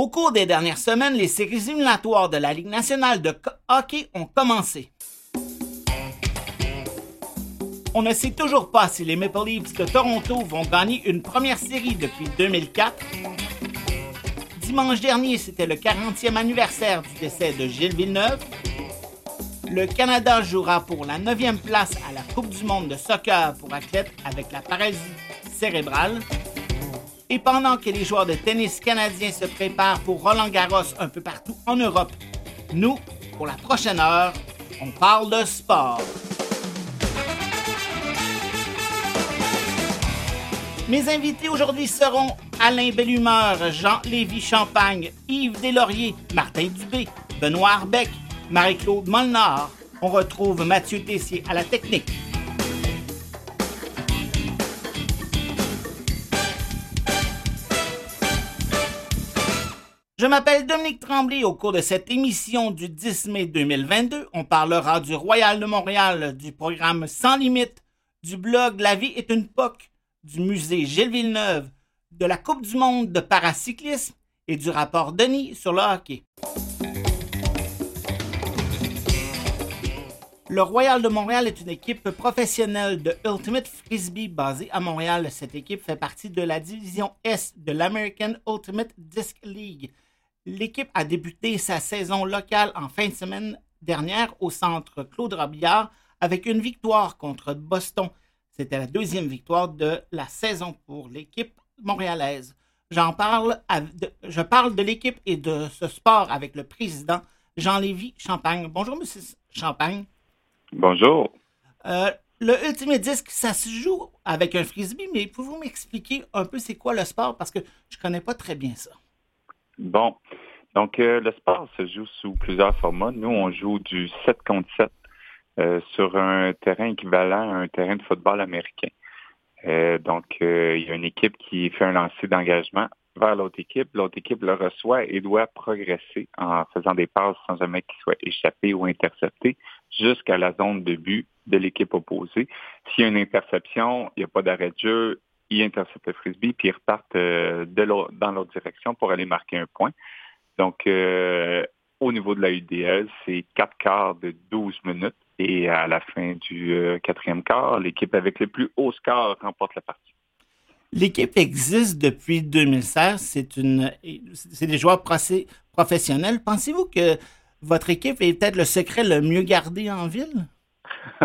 Au cours des dernières semaines, les séries éliminatoires de la Ligue nationale de hockey ont commencé. On ne sait toujours pas si les Maple Leafs de Toronto vont gagner une première série depuis 2004. Dimanche dernier, c'était le 40e anniversaire du décès de Gilles Villeneuve. Le Canada jouera pour la 9e place à la Coupe du monde de soccer pour athlètes avec la paralysie cérébrale. Et pendant que les joueurs de tennis canadiens se préparent pour Roland Garros un peu partout en Europe, nous, pour la prochaine heure, on parle de sport. Mes invités aujourd'hui seront Alain Bellumeur, Jean Lévy Champagne, Yves Deslauriers, Martin Dubé, Benoît Arbeck, Marie-Claude Molnard. On retrouve Mathieu Tessier à la technique. Je m'appelle Dominique Tremblay. Au cours de cette émission du 10 mai 2022, on parlera du Royal de Montréal, du programme Sans Limites, du blog La vie est une poque, du musée Gilles Villeneuve, de la Coupe du monde de paracyclisme et du rapport Denis sur le hockey. Le Royal de Montréal est une équipe professionnelle de Ultimate Frisbee basée à Montréal. Cette équipe fait partie de la division S de l'American Ultimate Disc League. L'équipe a débuté sa saison locale en fin de semaine dernière au centre Claude Robillard avec une victoire contre Boston. C'était la deuxième victoire de la saison pour l'équipe montréalaise. J'en parle, je parle de l'équipe et de ce sport avec le président Jean-Lévy Champagne. Bonjour, Monsieur Champagne. Bonjour. Euh, le Ultimate Disc, ça se joue avec un frisbee, mais pouvez-vous m'expliquer un peu c'est quoi le sport? Parce que je ne connais pas très bien ça. Bon. Donc, euh, le sport se joue sous plusieurs formats. Nous, on joue du 7 contre 7 euh, sur un terrain équivalent à un terrain de football américain. Euh, donc, il y a une équipe qui fait un lancer d'engagement vers l'autre équipe. L'autre équipe le reçoit et doit progresser en faisant des passes sans jamais qu'il soit échappé ou intercepté jusqu'à la zone de but de l'équipe opposée. S'il y a une interception, il n'y a pas d'arrêt de jeu, ils interceptent le frisbee, puis ils repartent euh, dans l'autre direction pour aller marquer un point. Donc, euh, au niveau de la UDL, c'est quatre quarts de 12 minutes. Et à la fin du euh, quatrième quart, l'équipe avec le plus haut score remporte la partie. L'équipe existe depuis 2016. C'est des joueurs professionnels. Pensez-vous que votre équipe est peut-être le secret le mieux gardé en ville?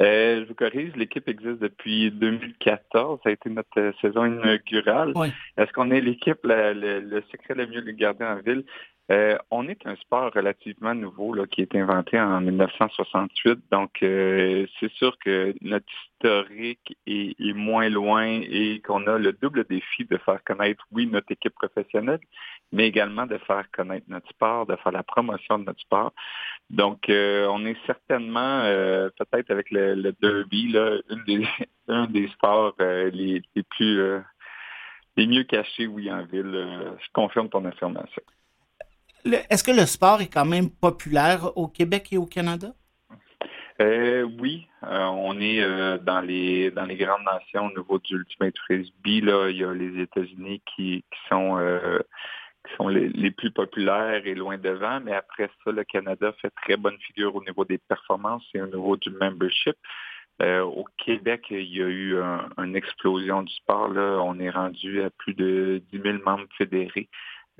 Euh, je vous corrige, l'équipe existe depuis 2014. Ça a été notre euh, saison inaugurale. Est-ce qu'on est l'équipe, le, secret le mieux gardé en ville? Euh, on est un sport relativement nouveau là, qui été inventé en 1968, donc euh, c'est sûr que notre historique est, moins loin et qu'on a le double défi de faire connaître, oui, notre équipe professionnelle, mais également de faire connaître notre sport, de faire la promotion de notre sport. Donc, euh, on est certainement, peut-être avec le, derby, là, une des, un des sports les, les, plus les mieux cachés, oui, en ville. je confirme ton affirmation. Est-ce que le sport est quand même populaire au Québec et au Canada? Euh, oui, euh, on est euh, dans les dans les grandes nations au niveau du Ultimate Frisbee. Là, il y a les États-Unis qui, sont qui sont les, plus populaires et loin devant, mais après ça, le Canada fait très bonne figure au niveau des performances et au niveau du membership. au Québec, il y a eu une explosion du sport. Là. On est rendu à plus de 10 000 membres fédérés.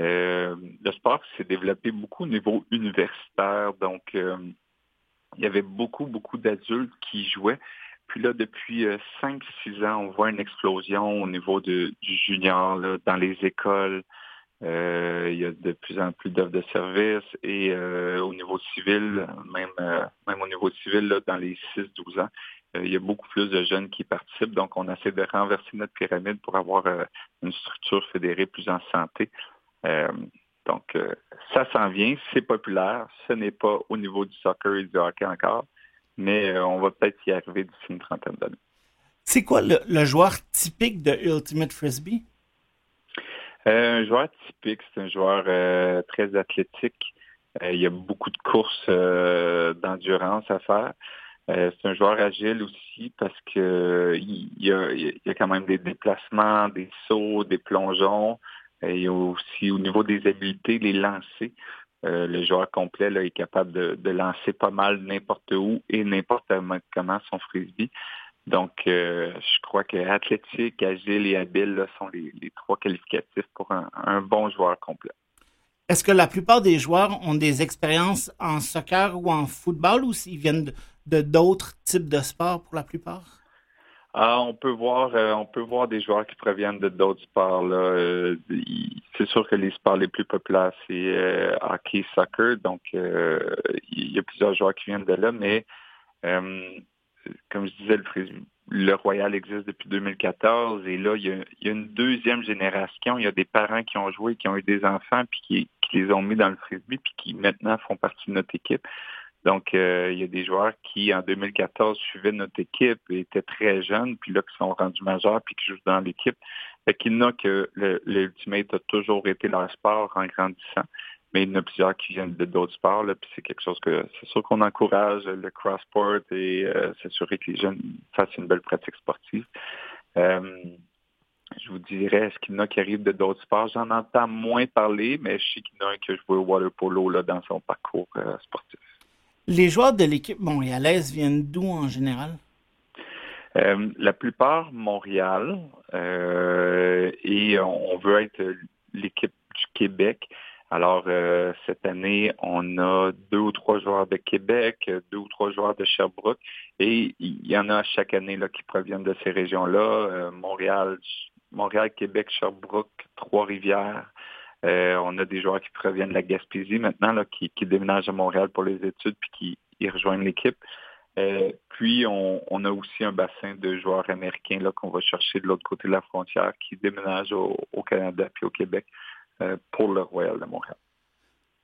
Euh, le sport s'est développé beaucoup au niveau universitaire, donc euh, il y avait beaucoup, beaucoup d'adultes qui jouaient. Puis là, depuis 5-6 euh, ans, on voit une explosion au niveau du junior, dans les écoles. il y a de plus en plus d'offres de services et au niveau civil, même, même au niveau civil, là, dans les 6-12 ans, il y a beaucoup plus de jeunes qui participent. Donc, on essaie de renverser notre pyramide pour avoir une structure fédérée plus en santé. Euh, donc, euh, ça s'en vient, c'est populaire. Ce n'est pas au niveau du soccer et du hockey encore, mais euh, on va peut-être y arriver d'ici une trentaine d'années. C'est quoi le, joueur typique de Ultimate Frisbee? un joueur typique, c'est un joueur très athlétique. il y a beaucoup de courses d'endurance à faire. c'est un joueur agile aussi parce que il y, a, il y, a, quand même des déplacements, des sauts, des plongeons. Et aussi au niveau des habiletés, les lancers. le joueur complet est capable de, lancer pas mal n'importe où et n'importe comment son frisbee. Donc, je crois que athlétique, agile et habile sont les, trois qualificatifs pour un bon joueur complet. Est-ce que la plupart des joueurs ont des expériences en soccer ou en football ou s'ils viennent de d'autres types de sports pour la plupart? Ah, on peut voir, euh, on peut voir des joueurs qui proviennent de d'autres sports. Euh, c'est sûr que les sports les plus populaires c'est euh, hockey, soccer, donc il y a plusieurs joueurs qui viennent de là, mais comme je disais, le, le Royal existe depuis 2014 et là, il y, a, une deuxième génération. Il y a des parents qui ont joué, qui ont eu des enfants, puis qui, les ont mis dans le frisbee, puis qui maintenant font partie de notre équipe. Donc, euh, il y a des joueurs qui, en 2014, suivaient notre équipe et étaient très jeunes, puis là, qui sont rendus majeurs, puis qui jouent dans l'équipe. Fait qu'il n'a que l'Ultimate a toujours été leur sport en grandissant mais il y en a plusieurs qui viennent de d'autres sports. Puis c'est quelque chose que c'est sûr qu'on encourage le cross-sport et euh, s'assurer que les jeunes fassent une belle pratique sportive. Euh, je vous dirais, est-ce qu'il y en a qui arrivent de d'autres sports? J'en entends moins parler, mais je sais qu'il y en a un qui joue au water polo là, dans son parcours euh, sportif. Les joueurs de l'équipe montréalaise viennent d'où en général? la plupart Montréal et on veut être l'équipe du Québec. Alors, euh, cette année, on a deux ou trois joueurs de Québec, deux ou trois joueurs de Sherbrooke, et il y en a chaque année là, qui proviennent de ces régions-là. Euh, Montréal, Montréal, Québec, Sherbrooke, Trois-Rivières. Euh, on a des joueurs qui proviennent de la Gaspésie maintenant, qui, déménagent à Montréal pour les études, puis qui rejoignent l'équipe. puis, on, a aussi un bassin de joueurs américains là, qu'on va chercher de l'autre côté de la frontière qui déménagent au, Canada puis au Québec. Euh, pour le Royal de Montréal.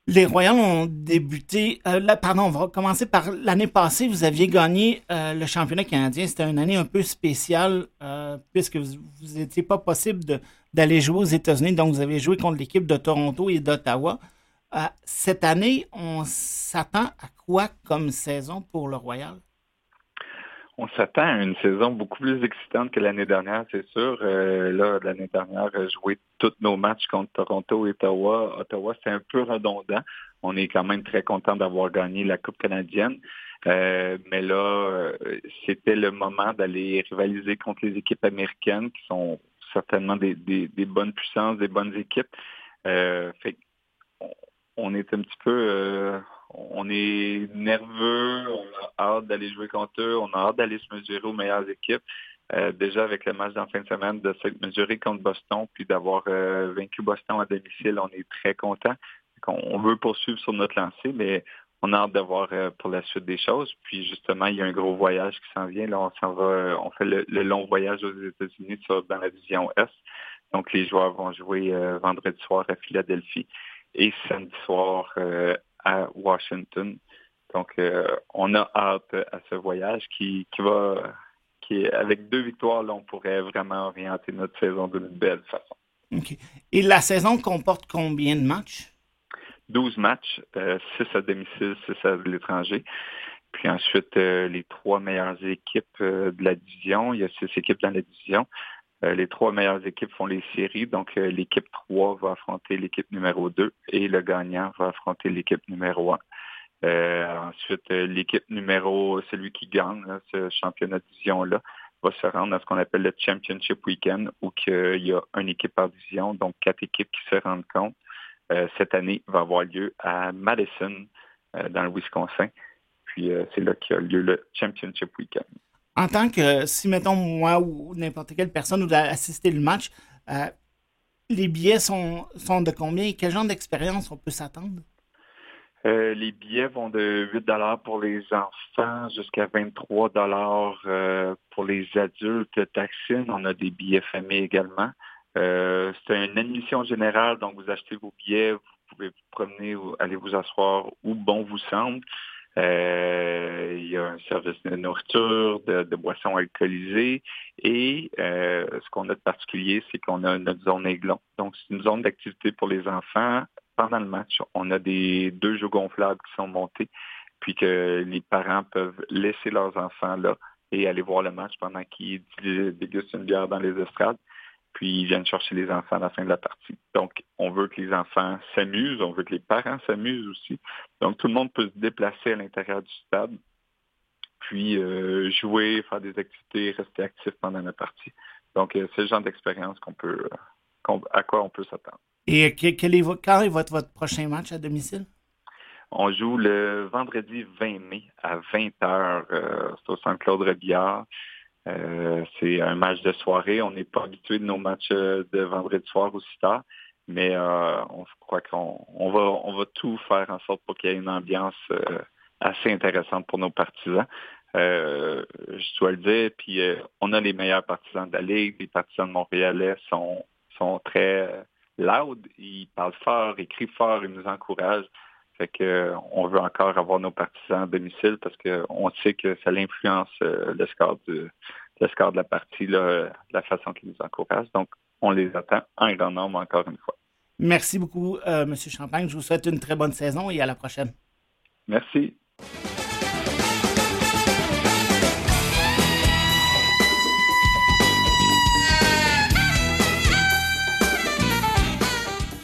Les Royals ont débuté, euh, là, pardon, on va commencer par l'année passée, vous aviez gagné euh, le championnat canadien. C'était une année un peu spéciale puisque vous n'étiez pas possible d'aller jouer aux États-Unis, donc vous avez joué contre l'équipe de Toronto et d'Ottawa. cette année, on s'attend à quoi comme saison pour le Royal? on s'attend à une saison beaucoup plus excitante que l'année dernière, c'est sûr. Euh, là, l'année dernière, jouer tous nos matchs contre Toronto et Ottawa. Ottawa, c'est un peu redondant. On est quand même très content d'avoir gagné la Coupe canadienne. Euh, mais là, euh, c'était le moment d'aller rivaliser contre les équipes américaines qui sont certainement des, bonnes puissances, des bonnes équipes. fait on est un petit peu on est nerveux, on a hâte d'aller jouer contre eux, on a hâte d'aller se mesurer aux meilleures équipes. Euh, déjà avec le match d'en fin de semaine, de se mesurer contre Boston, puis d'avoir euh, vaincu Boston à domicile, on est très content. On, veut poursuivre sur notre lancée, mais on a hâte de voir euh, pour la suite des choses. Puis justement, il y a un gros voyage qui s'en vient. Là, on fait le, long voyage aux États-Unis dans la division Est. Donc les joueurs vont jouer vendredi soir à Philadelphie et samedi soir à Washington. Donc, euh, on a hâte à ce voyage qui, va, qui avec deux victoires, on pourrait vraiment orienter notre saison d'une belle façon. OK. Et la saison comporte combien de matchs? 12 matchs, 6 euh, à domicile, 6 à l'étranger. Puis ensuite, euh, les trois meilleures équipes de la division. Il y a six équipes dans la division. Euh, les trois meilleures équipes font les séries. Donc, euh, l'équipe 3 va affronter l'équipe numéro 2 et le gagnant va affronter l'équipe numéro 1. Euh, ensuite, l'équipe numéro, celui qui gagne ce championnat de division-là, va se rendre à ce qu'on appelle le Championship Weekend, où il y a une équipe par division, donc quatre équipes qui se rendent compte. Cette année va avoir lieu à Madison, dans le Wisconsin. Puis c'est là qu'il y a lieu le Championship Weekend en tant que, si mettons moi ou n'importe quelle personne voudrait assister le match, euh, les billets sont, sont de combien et quel genre d'expérience on peut s'attendre? Euh, les billets vont de 8 pour les enfants jusqu'à 23 euh, pour les adultes taxines. On a des billets famille également. C'est une admission générale, donc vous achetez vos billets, vous pouvez vous promener, aller vous asseoir où bon vous semble. Euh, il y a un service de nourriture, de, boissons alcoolisées. Et euh, ce qu'on a de particulier, c'est qu'on a notre zone aiglon. Donc, c'est une zone d'activité pour les enfants. Pendant le match, on a des deux jeux gonflables qui sont montés, puis que les parents peuvent laisser leurs enfants là et aller voir le match pendant qu'ils dégustent une bière dans les estrades. Puis ils viennent chercher les enfants à la fin de la partie. Donc, on veut que les enfants s'amusent, on veut que les parents s'amusent aussi. Donc, tout le monde peut se déplacer à l'intérieur du stade, puis euh, jouer, faire des activités, rester actif pendant la partie. Donc, euh, c'est le genre d'expérience qu'on peut, à quoi on peut s'attendre. Et quel est quand est votre, votre prochain match à domicile? On joue le vendredi 20 mai à 20h euh, au Saint-Claude Rebillard. Euh, c'est un match de soirée. On n'est pas habitué de nos matchs euh, de vendredi soir aussi tard, mais on croit qu'on va, on va tout faire en sorte pour qu'il y ait une ambiance assez intéressante pour nos partisans. je dois le dire, puis on a les meilleurs partisans de la Ligue. Les partisans de Montréalais sont, sont très loud, ils parlent fort, ils crient fort, ils nous encouragent. Fait que on veut encore avoir nos partisans à domicile parce qu'on sait que ça influence euh, le score de le score de la partie, là, la façon qu'ils nous encouragent. Donc, on les attend en grand nombre encore une fois. Merci beaucoup, euh, M. Champagne. Je vous souhaite une très bonne saison et à la prochaine. Merci.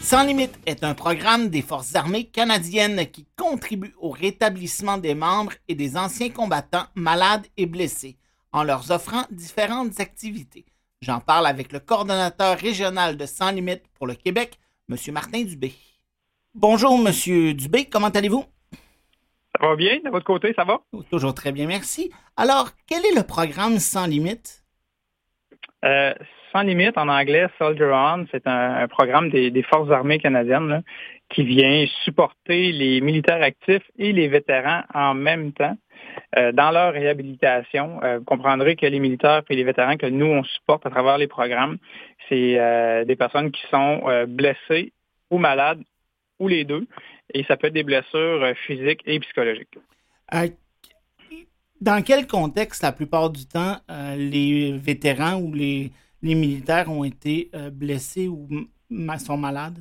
Sans limite est un programme des Forces armées canadiennes qui contribue au rétablissement des membres et des anciens combattants malades et blessés en leur offrant différentes activités. J'en parle avec le coordonnateur régional de Sans limite pour le Québec, M. Martin Dubé. Bonjour, M. Dubé, comment allez-vous? Ça va bien, de votre côté, ça va? Toujours très bien, merci. Alors, quel est le programme Sans limite? Euh, sans limite, en anglais, Soldier On, c'est un, programme des, Forces armées canadiennes qui vient supporter les militaires actifs et les vétérans en même temps euh, dans leur réhabilitation. Euh, vous comprendrez que les militaires et les vétérans que nous, on supporte à travers les programmes, c'est euh, des personnes qui sont blessées ou malades ou les deux. Et ça peut être des blessures physiques et psychologiques. dans quel contexte, la plupart du temps, les vétérans ou les les militaires ont été euh, blessés ou sont malades?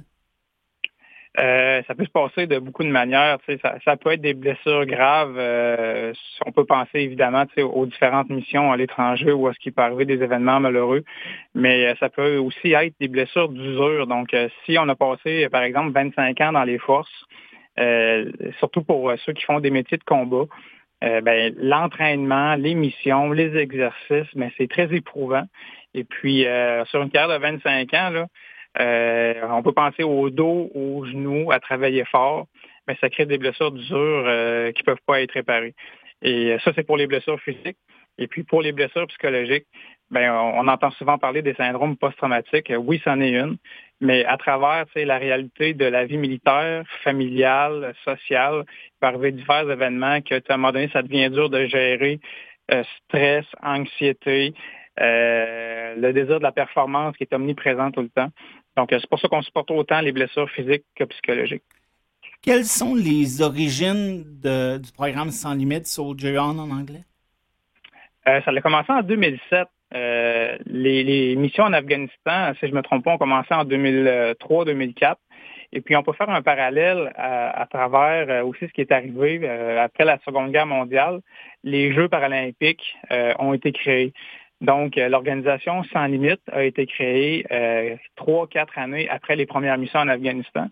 Euh, ça peut se passer de beaucoup de manières. Ça, peut être des blessures graves. Euh, on peut penser évidemment aux différentes missions à l'étranger ou à ce qui peut arriver des événements malheureux, mais ça peut aussi être des blessures d'usure. Donc, si on a passé, par exemple, 25 ans dans les forces, surtout pour ceux qui font des métiers de combat, ben, l'entraînement, les missions, les exercices, ben, c'est très éprouvant. Et puis, euh, sur une carrière de 25 ans, euh, on peut penser au dos, aux genoux, à travailler fort, mais ça crée des blessures d'usure euh, qui ne peuvent pas être réparées. Et ça, c'est pour les blessures physiques. Et puis pour les blessures psychologiques, ben, on, entend souvent parler des syndromes post-traumatiques. Oui, c'en est une, mais à travers la réalité de la vie militaire, familiale, sociale, il peut arriver divers événements que, à un moment donné, ça devient dur de gérer stress, anxiété, le désir de la performance qui est omniprésent tout le temps. Donc, euh, c'est pour ça qu'on supporte autant les blessures physiques que psychologiques. Quelles sont les origines du programme Sans Limites, Soldier On en anglais? Euh, ça a commencé en 2007. les, missions en Afghanistan, si je ne me trompe pas, ont commencé en 2003-2004. Et puis, on peut faire un parallèle à, travers aussi ce qui est arrivé après la Seconde Guerre mondiale. Les Jeux paralympiques ont été créés. Donc, euh, l'organisation Sans Limite a été créée euh, trois, quatre années après les premières missions en Afghanistan.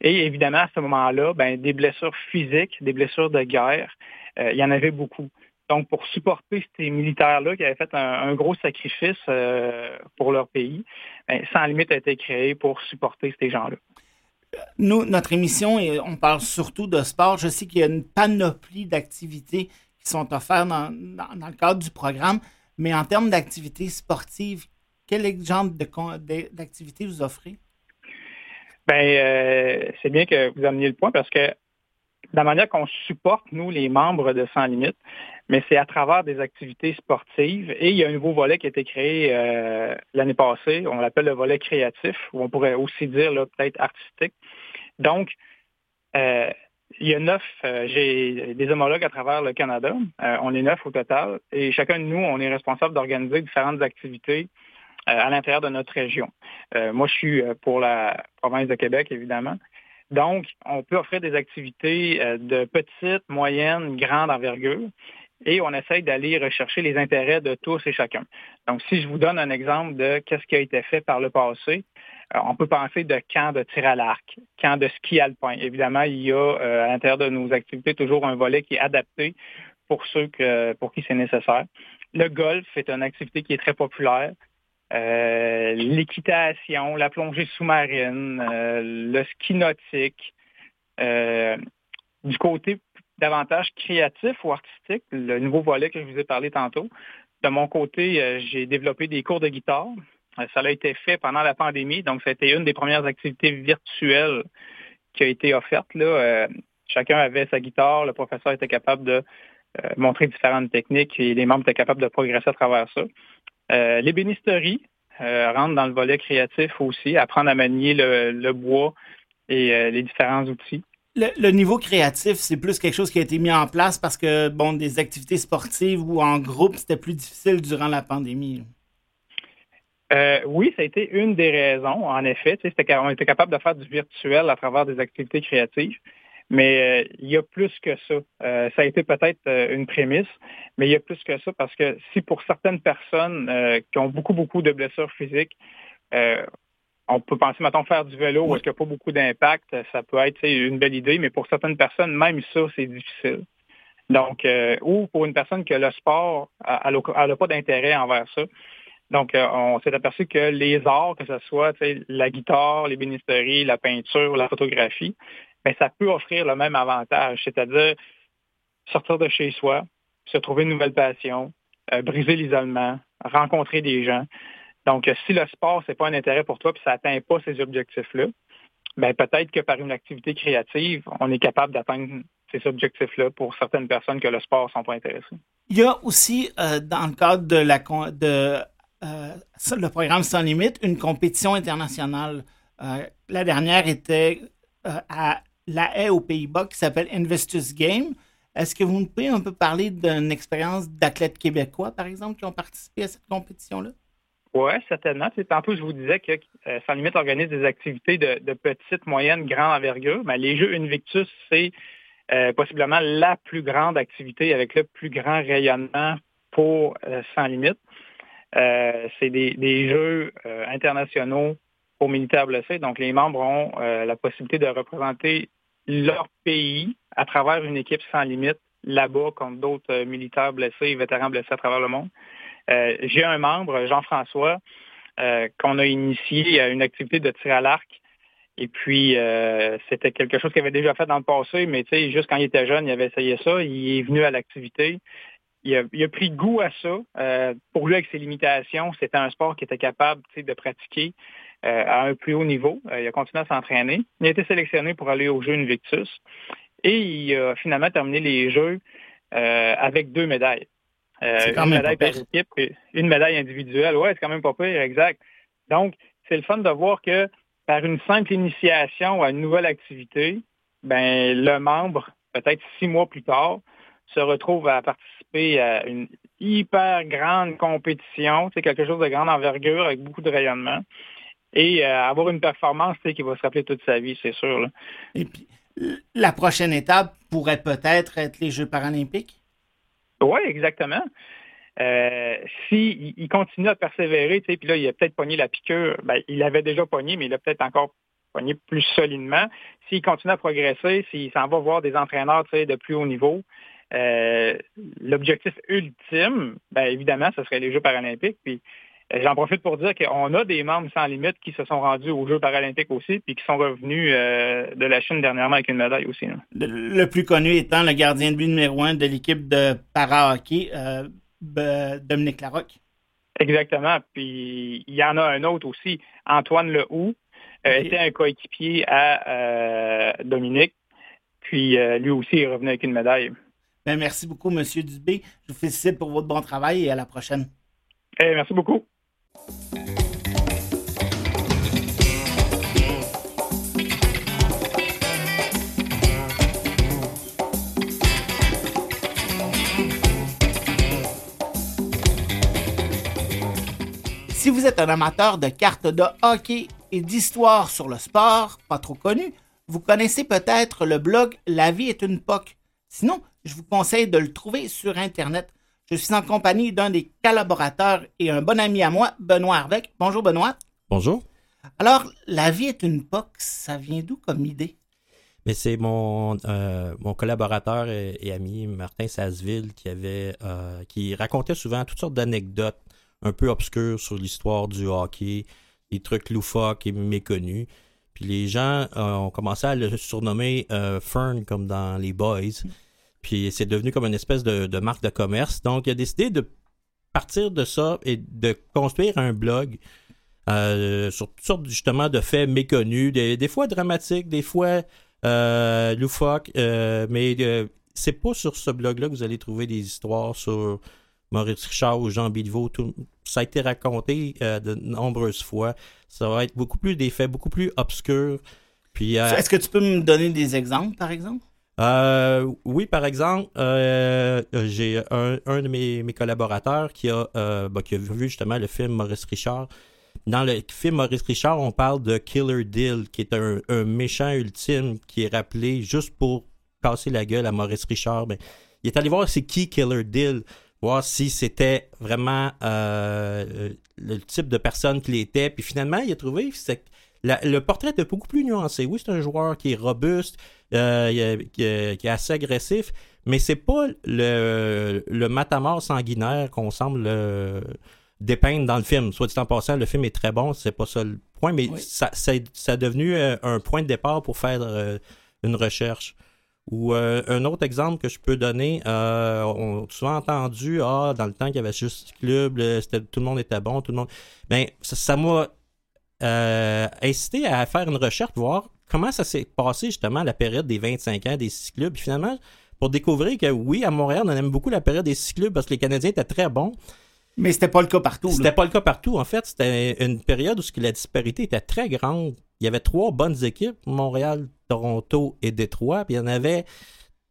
Et évidemment, à ce moment-là, ben, des blessures physiques, des blessures de guerre, euh, il y en avait beaucoup. Donc, pour supporter ces militaires-là qui avaient fait un, gros sacrifice pour leur pays, ben, Sans Limite a été créé pour supporter ces gens-là. Nous, notre émission, on parle surtout de sport. Je sais qu'il y a une panoplie d'activités qui sont offertes dans le cadre du programme. Mais en termes d'activités sportives, quel exemple d'activité vous offrez? Bien, euh, c'est bien que vous ameniez le point parce que la manière qu'on supporte, nous, les membres de Sans Limite, mais c'est à travers des activités sportives. Et il y a un nouveau volet qui a été créé euh, l'année passée, on l'appelle le volet créatif, ou on pourrait aussi dire peut-être artistique. Donc, euh, il y a neuf, euh, j'ai des homologues à travers le Canada. Euh, on est neuf au total. Et chacun de nous, on est responsable d'organiser différentes activités euh, à l'intérieur de notre région. moi, je suis pour la province de Québec, évidemment. Donc, on peut offrir des activités de petite, moyenne, grande envergure. et on essaye d'aller rechercher les intérêts de tous et chacun. Donc, si je vous donne un exemple de qu'est-ce qui a été fait par le passé, euh, on peut penser de camps de tir à l'arc, camps de ski alpin. Évidemment, il y a euh, à l'intérieur de nos activités toujours un volet qui est adapté pour ceux pour qui c'est nécessaire. Le golf est une activité qui est très populaire. Euh, l'équitation, la plongée sous-marine, le ski nautique. du côté davantage créatif ou artistique, le nouveau volet que je vous ai parlé tantôt, de mon côté, j'ai développé des cours de guitare. Euh, ça a été fait pendant la pandémie, donc c'était une des premières activités virtuelles qui a été offerte. Là. Euh, chacun avait sa guitare, le professeur était capable de euh, montrer différentes techniques et les membres étaient capables de progresser à travers ça. L'ébénisterie rentre dans le volet créatif aussi, apprendre à manier le, bois et les différents outils. Le, niveau créatif, c'est plus quelque chose qui a été mis en place parce que, bon, des activités sportives ou en groupe, c'était plus difficile durant la pandémie. Euh, oui, ça a été une des raisons, en effet. On était capable de faire du virtuel à travers des activités créatives. Mais euh, il y a plus que ça. Euh, ça a été peut-être une prémisse, mais il y a plus que ça parce que si pour certaines personnes qui ont beaucoup, beaucoup de blessures physiques, on peut penser, maintenant faire du vélo où est-ce qu'il n'y a pas beaucoup d'impact, ça peut être une belle idée, mais pour certaines personnes, même ça, c'est difficile. Donc, ou pour une personne que le sport, elle n'a pas d'intérêt envers ça. Donc, euh, on s'est aperçu que les arts, que ce soit la guitare, l'ébénisterie, la peinture, la photographie, ben, ça peut offrir le même avantage, c'est-à-dire sortir de chez soi, se trouver une nouvelle passion, euh, briser l'isolement, rencontrer des gens. Donc, si le sport, c'est pas un intérêt pour toi, puis ça n'atteint pas ces objectifs-là, ben peut-être que par une activité créative, on est capable d'atteindre ces objectifs-là pour certaines personnes que le sport ne sont pas intéressées. Il y a aussi, euh, dans le cadre de la de euh, le programme Sans Limite, une compétition internationale. Euh, la dernière était euh, à La Haye aux Pays-Bas qui s'appelle Investors Game. Est-ce que vous pouvez un peu parler d'une expérience d'athlètes québécois, par exemple, qui ont participé à cette compétition-là? Oui, certainement. Tantôt, je vous disais que Sans Limite organise des activités de, petite, moyenne, grande envergure. Mais les Jeux Invictus, c'est possiblement la plus grande activité avec le plus grand rayonnement pour Sans Limite. Euh, c'est des, jeux euh, internationaux pour militaires blessés. Donc, les membres ont euh, la possibilité de représenter leur pays à travers une équipe sans limite là-bas contre d'autres militaires blessés vétérans blessés à travers le monde. J'ai un membre, Jean-François, qu'on a initié à une activité de tir à l'arc. Et puis, c'était quelque chose qu'il avait déjà fait dans le passé, mais tu sais, juste quand il était jeune, il avait essayé ça. Il est venu à l'activité il a, pris goût à ça. Euh, pour lui, avec ses limitations, c'était un sport qu'il était capable de pratiquer euh, à un plus haut niveau. Euh, il a continué à s'entraîner. Il a été sélectionné pour aller aux Jeux Invictus. Et il a finalement terminé les Jeux avec deux médailles. une médaille par équipe et une médaille individuelle. Ouais, c'est quand même pas pire, exact. Donc, c'est le fun de voir que par une simple initiation à une nouvelle activité, ben le membre, peut-être six mois plus tard, se retrouve à participer à une hyper grande compétition, c'est quelque chose de grande envergure avec beaucoup de rayonnement et euh, avoir une performance qui va se rappeler toute sa vie, c'est sûr. Et puis, la prochaine étape pourrait peut-être être les Jeux paralympiques? Oui, exactement. Euh, S'il il continue à persévérer, puis là, il a peut-être pogné la piqûre, ben, il avait déjà pogné, mais il a peut-être encore pogné plus solidement. S'il continue à progresser, s'il s'en va voir des entraîneurs de plus haut niveau, euh, l'objectif ultime, ben, évidemment, ce serait les Jeux paralympiques. Puis euh, j'en profite pour dire qu'on a des membres sans limite qui se sont rendus aux Jeux paralympiques aussi, puis qui sont revenus euh, de la Chine dernièrement avec une médaille aussi. Le, plus connu étant le gardien de but numéro un de l'équipe de para-hockey, Dominique Larocque. Exactement. Puis il y en a un autre aussi, Antoine Lehoux, était un coéquipier à Dominique. Puis lui aussi est revenu avec une médaille. Ben, merci beaucoup, M. Dubé. Je vous félicite pour votre bon travail et à la prochaine. Eh, merci beaucoup. Si vous êtes un amateur de cartes de hockey et d'histoire sur le sport, pas trop connu, vous connaissez peut-être le blog La vie est une POC. Sinon, je vous conseille de le trouver sur Internet. Je suis en compagnie d'un des collaborateurs et un bon ami à moi, Benoît Arvec. Bonjour Benoît. Bonjour. Alors, La vie est une POC, ça vient d'où comme idée? Mais c'est mon, euh, mon collaborateur et, ami Martin Sasseville qui avait euh, qui racontait souvent toutes sortes d'anecdotes un peu obscures sur l'histoire du hockey, des trucs loufoques et méconnus. Puis les gens euh, ont commencé à le surnommer Fern comme dans les Boys. Puis c'est devenu comme une espèce de, marque de commerce. Donc il a décidé de partir de ça et de construire un blog sur toutes sortes justement de faits méconnus, des fois dramatiques, des fois euh, loufoque, euh, mais euh, c'est pas sur ce blog-là que vous allez trouver des histoires sur Maurice Richard ou Jean Bilvaux. Ça a été raconté euh, de nombreuses fois. Ça va être beaucoup plus des faits, beaucoup plus obscurs. Est-ce que tu peux me donner des exemples, par exemple? Oui, par exemple, j'ai un, de mes, collaborateurs qui a, bah, qui a vu justement le film Maurice Richard. Dans le film Maurice Richard, on parle de Killer Dill, qui est un, méchant ultime qui est rappelé juste pour casser la gueule à Maurice Richard. Ben, il est allé voir c'est qui Killer Dill, voir si c'était vraiment euh, le type de personne qu'il était. Puis finalement, il a trouvé que le portrait est beaucoup plus nuancé. Oui, c'est un joueur qui est robuste, euh, qui, est assez agressif, mais c'est pas le, le matamor sanguinaire qu'on semble dépeindre dans le film. Soit dit en passant, le film est très bon, c'est pas ça le point, mais ça, ça, ça, devenu euh, un point de départ pour faire euh, une recherche. Ou euh, un autre exemple que je peux donner, on a souvent entendu, ah, dans le temps qu'il y avait juste club, tout le monde était bon, tout le monde. Ben, ça m'a incité à faire une recherche, voir comment ça s'est passé justement la période des 25 ans des six clubs? Puis finalement, pour découvrir que oui, à Montréal, on aime beaucoup la période des six clubs parce que les Canadiens étaient très bons. Mais c'était pas le cas partout. C'était pas le cas partout. En fait, c'était une période où la disparité était très grande. Il y avait trois bonnes équipes, Montréal, Toronto et Détroit. Puis il y en avait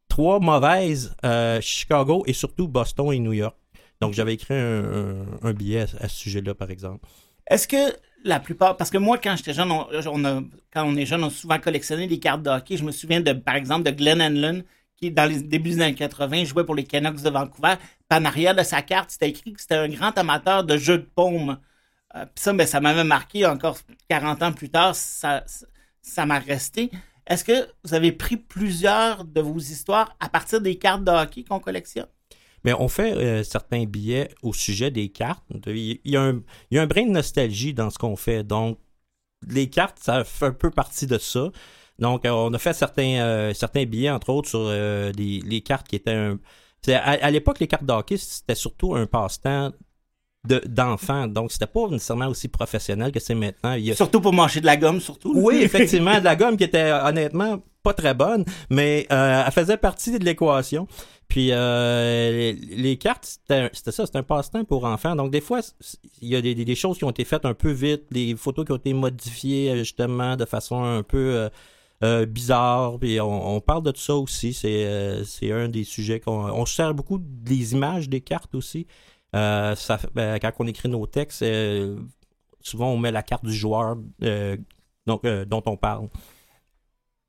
trois mauvaises, euh, Chicago et surtout Boston et New York. Donc j'avais écrit un, billet à, ce sujet-là, par exemple. Est-ce que la plupart, parce que moi, quand j'étais jeune, quand on est jeune, on a souvent collectionné des cartes de hockey. Je me souviens de, par exemple, de Glenn Hanlon, qui, dans les débuts des années 80, jouait pour les Canucks de Vancouver. Puis en arrière de sa carte, c'était écrit que c'était un grand amateur de jeux de paume. Euh, ça, ben, ça m'avait marqué encore 40 ans plus tard. Ça, ça m'a resté. Est-ce que vous avez pris plusieurs de vos histoires à partir des cartes de hockey qu'on collectionne? Mais on fait euh, certains billets au sujet des cartes. Il y, a un, il y a un brin de nostalgie dans ce qu'on fait. Donc, les cartes, ça fait un peu partie de ça. Donc, euh, on a fait certains, euh, certains billets, entre autres, sur euh, les, cartes qui étaient un. À, l'époque, les cartes d'hockey, c'était surtout un passe-temps d'enfants. donc, c'était pas nécessairement aussi professionnel que c'est maintenant. Surtout pour manger de la gomme, surtout. Oui, effectivement, de la gomme qui était honnêtement pas très bonne, mais elle faisait partie de l'équation. Puis les, cartes, c'était ça, c'était un passe-temps pour enfants. Donc des fois, il y a des, choses qui ont été faites un peu vite, des photos qui ont été modifiées justement de façon un peu euh, bizarre. Puis on, parle de tout ça aussi. C'est, euh, c'est un des sujets qu'on on se sert beaucoup des images des cartes aussi. Euh, ben, quand on écrit nos textes, souvent on met la carte du joueur donc, dont on parle.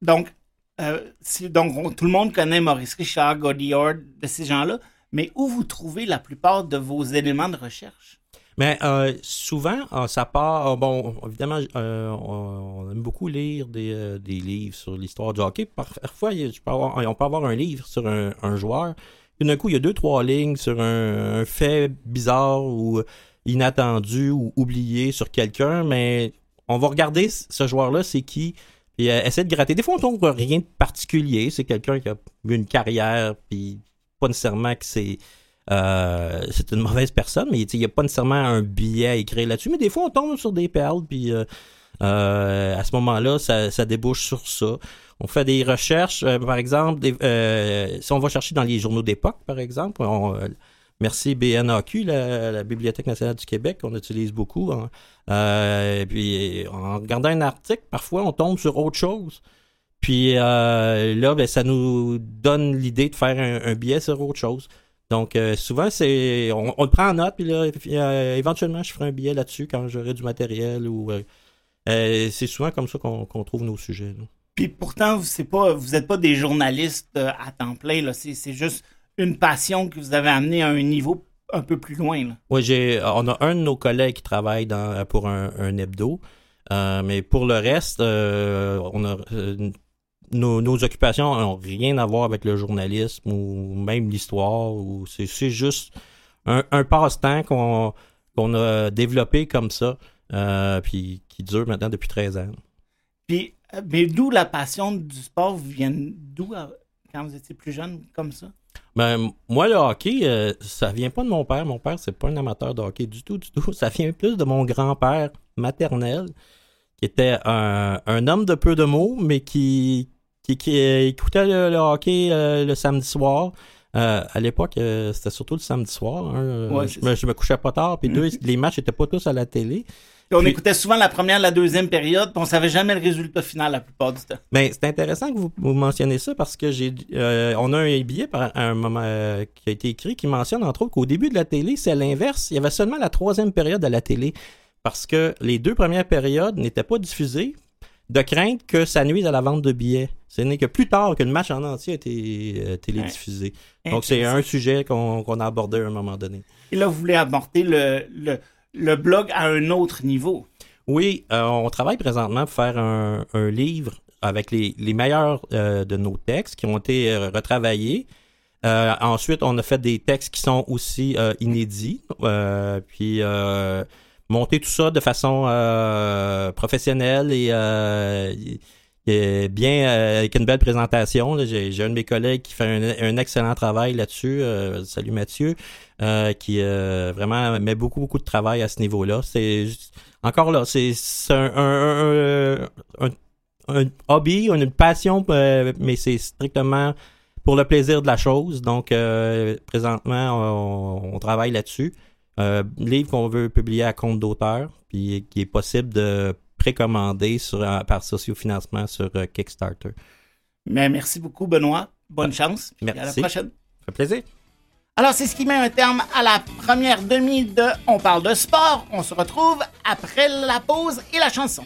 Donc, donc tout le monde connaît Maurice Richard, Godillard, de ces gens-là, mais où vous trouvez la plupart de vos éléments de recherche? Mais euh, souvent, euh, ça part. Euh, bon, évidemment, on, aime beaucoup lire des, livres sur l'histoire du hockey. Parfois, on peut avoir un livre sur un, joueur. D'un coup, il y a deux, trois lignes sur un, fait bizarre ou inattendu ou oublié sur quelqu'un, mais on va regarder ce joueur-là, c'est qui, et essayer de gratter. Des fois, on tombe rien de particulier. C'est quelqu'un qui a eu une carrière, puis pas nécessairement que c'est euh, c'est une mauvaise personne, mais il n'y a pas nécessairement un billet à écrire là-dessus. Mais des fois, on tombe sur des perles, puis euh, euh, à ce moment-là, ça, débouche sur ça. On fait des recherches, par exemple, si on va chercher dans les journaux d'époque, par exemple, merci BNAQ, la, Bibliothèque nationale du Québec, qu'on utilise beaucoup. Hein. puis en regardant un article, parfois on tombe sur autre chose. Puis là, ben, ça nous donne l'idée de faire un, billet sur autre chose. Donc, euh, souvent, c'est on, le prend en note, puis là, euh, éventuellement, je ferai un billet là-dessus quand j'aurai du matériel. ou euh, C'est souvent comme ça qu'on trouve nos sujets. Puis pourtant, c'est pas, vous n'êtes pas des journalistes euh, à temps plein. C'est juste une passion que vous avez amené à un niveau un peu plus loin. Là. Oui, j'ai, on a un de nos collègues qui travaille dans, pour un, un hebdo. Euh, mais pour le reste, euh, on a, euh, nos, nos, occupations n'ont rien à voir avec le journalisme ou même l'histoire. Ou c'est, c'est juste un, un passe-temps qu'on, qu'on a développé comme ça, puis qui dure maintenant depuis 13 ans. Puis, mais d'où la passion du sport vient d'où quand vous étiez plus jeune comme ça? Ben, moi, le hockey, euh, ça vient pas de mon père. Mon père, c'est pas un amateur de hockey du tout, du tout. Ça vient plus de mon grand-père maternel, qui était un, un, homme de peu de mots, mais qui, qui, qui écoutait le, le hockey euh, le samedi soir. Euh, à l'époque, euh, c'était surtout le samedi soir. Hein. Ouais, je, me, je, me, couchais pas tard, puis deux, les matchs étaient pas tous à la télé. Puis on puis, écoutait souvent la première, la deuxième période, puis on savait jamais le résultat final la plupart du temps. Ben, c'est intéressant que vous, vous, mentionnez ça parce que j'ai, euh, on a un billet par un moment euh, qui a été écrit qui mentionne entre autres qu'au début de la télé, c'est l'inverse. Il y avait seulement la troisième période à la télé parce que les deux premières périodes n'étaient pas diffusées de crainte que ça nuise à la vente de billets. Ce n'est que plus tard que le match en entier a été euh, télédiffusé. Ouais. Donc, c'est un sujet qu'on qu a abordé à un moment donné. Et là, vous voulez aborder le, le, le blog à un autre niveau. Oui, euh, on travaille présentement pour faire un, livre avec les, les meilleurs euh, de nos textes qui ont été euh, retravaillés. ensuite, on a fait des textes qui sont aussi inédits. puis monter tout ça de façon professionnelle et bien euh, avec une belle présentation. J'ai un de mes collègues qui fait un, excellent travail là-dessus. Euh, salut Mathieu, euh, qui vraiment met beaucoup beaucoup de travail à ce niveau-là. C'est encore là, c'est un, hobby, une passion, mais c'est strictement pour le plaisir de la chose. Donc présentement, on, on travaille là-dessus. livre qu'on veut publier à compte d'auteur, puis qui est possible de précommandé sur, par sociofinancement sur euh, Kickstarter. Mais merci beaucoup, Benoît. Bonne ah, chance. Merci. à la prochaine. Ça fait plaisir. Alors, c'est ce qui met un terme à la première demi de On parle de sport. On se retrouve après la pause et la chanson.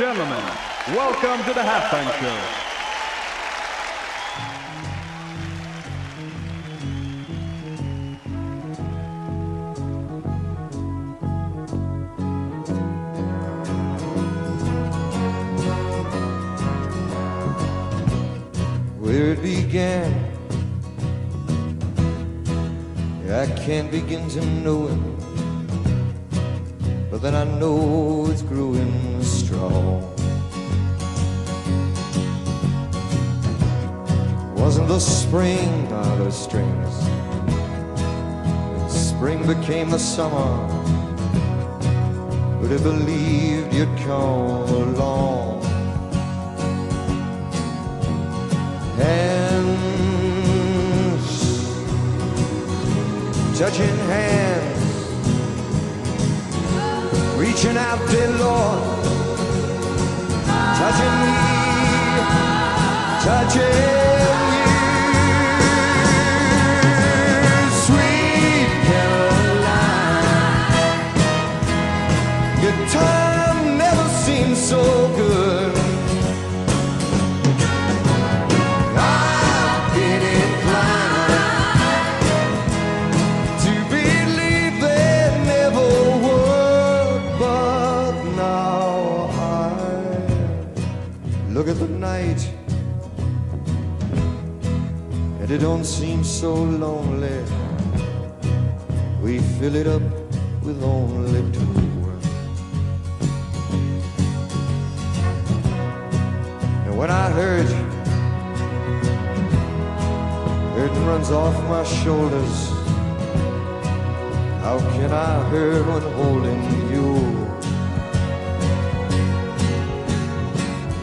Gentlemen, welcome to the halftime show. Where it began, I can't begin to know it but then I know it's growing strong. Wasn't the spring by the strings? Spring became the summer. Would have believed you'd come along. Hands touching hands reaching out, dear Lord, touching me, touching you. Sweet Caroline, your time never seemed so good. night. And it don't seem so lonely. We fill it up with only two. And when I hurt, hurt runs off my shoulders. How can I hurt when holding you?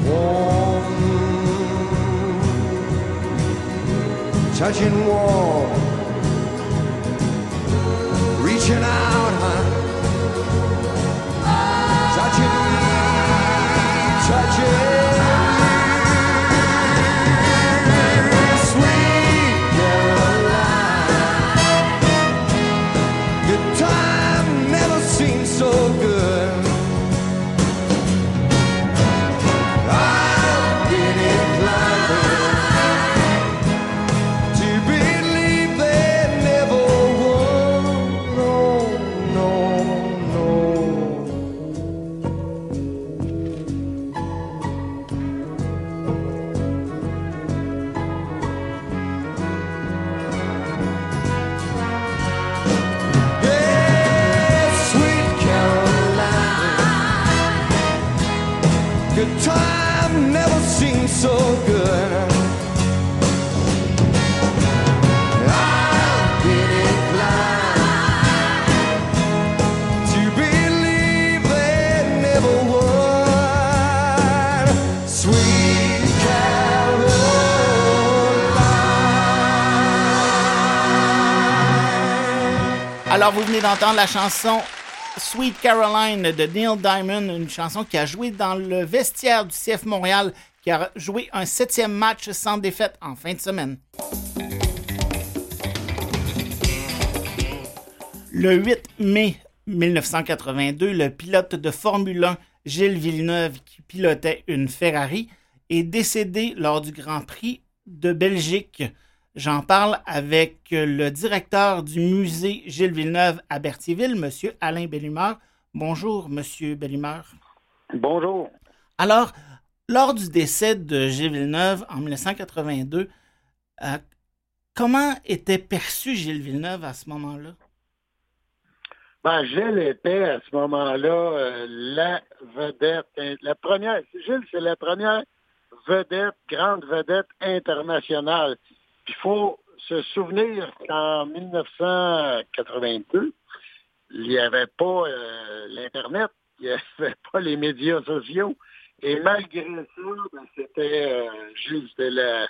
Whoa. Touching warm, reaching out, huh? Alors, vous venez d'entendre la chanson Sweet Caroline de Neil Diamond, une chanson qui a joué dans le vestiaire du CF Montréal, qui a joué un septième match sans défaite en fin de semaine. Le 8 mai 1982, le pilote de Formule 1, Gilles Villeneuve, qui pilotait une Ferrari, est décédé lors du Grand Prix de Belgique. J'en parle avec le directeur du musée Gilles Villeneuve à Berthierville, M. Alain Bellumeur. Bonjour, M. Bellumeur. Bonjour. Alors, lors du décès de Gilles Villeneuve en 1982, euh, comment était perçu Gilles Villeneuve à ce moment-là? Ben, Gilles était à ce moment-là euh, la vedette, la première, Gilles, c'est la première vedette, grande vedette internationale. Il faut se souvenir qu'en 1982, il n'y avait pas euh, l'Internet, il n'y avait pas les médias sociaux. Et malgré ça, ben, c'était euh, Gilles, c'était la,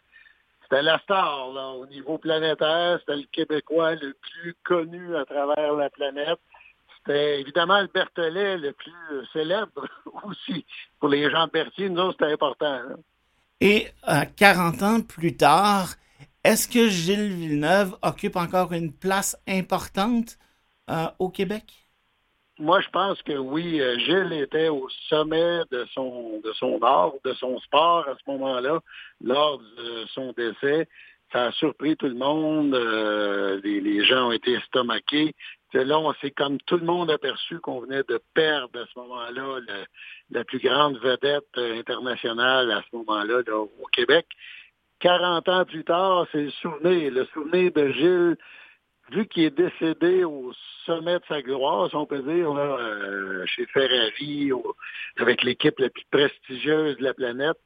c'était la star au niveau planétaire. C'était le Québécois le plus connu à travers la planète. C'était évidemment le Berthelet le plus euh, célèbre aussi. Pour les gens de nous autres, c'était important. Et euh, 40 ans plus tard, est-ce que Gilles Villeneuve occupe encore une place importante euh, au Québec? Moi, je pense que oui, euh, Gilles était au sommet de son de art, de son sport à ce moment-là, lors de son décès. Ça a surpris tout le monde. euh, les, gens ont été estomaqués. C'est là, on s'est comme tout le monde aperçu qu'on venait de perdre à ce moment-là la plus grande vedette internationale à ce moment-là là, au Québec. 40 ans plus tard, c'est le souvenir, le souvenir de Gilles, vu qu'il est décédé au sommet de sa gloire, si on peut dire, là, euh, chez Ferrari, avec l'équipe la plus prestigieuse de la planète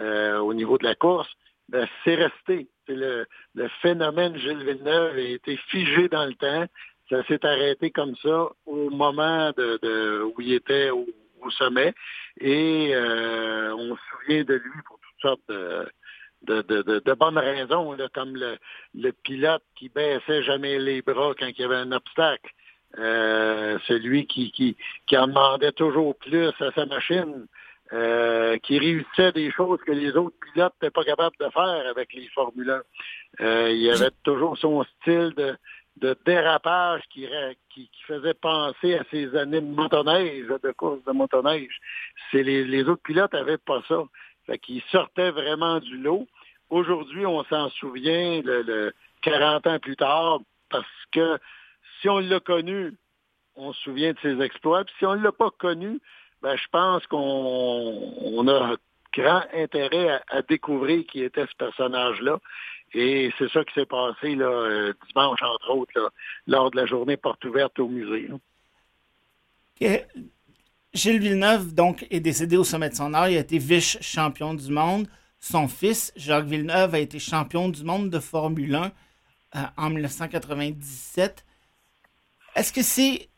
euh, au niveau de la course, ben, c'est resté. Le, le phénomène Gilles Villeneuve a été figé dans le temps. Ça s'est arrêté comme ça au moment de, de- où il était au, au sommet. Et euh, on se souvient de lui pour toutes sortes de, de, de, de- de bonnes raisons, là, comme le, le pilote qui baissait jamais les bras quand il y avait un obstacle. Euh, celui qui, qui, qui en demandait toujours plus à sa machine, euh, qui réussissait des choses que les autres pilotes n'étaient pas capables de faire avec les Formule 1. Euh, il y avait toujours son style de, de dérapage qui, qui, qui faisait penser à ses années de motoneige, de course de motoneige. C'est les, les autres pilotes n'avaient pas ça. Fait sortait vraiment du lot. Aujourd'hui, on s'en souvient le, le 40 ans plus tard parce que si on l'a connu, on se souvient de ses exploits. Puis si on ne l'a pas connu, ben, je pense qu'on on a grand intérêt à, découvrir qui était ce personnage-là. Et c'est ça qui s'est passé là, euh, dimanche, entre autres, lors de la journée porte ouverte au musée. Gilles Villeneuve, donc, est décédé au sommet de son art. Il a été vice-champion du monde. Son fils, Jacques Villeneuve, a été champion du monde de Formule 1 euh, en 1997. Est-ce que c'est.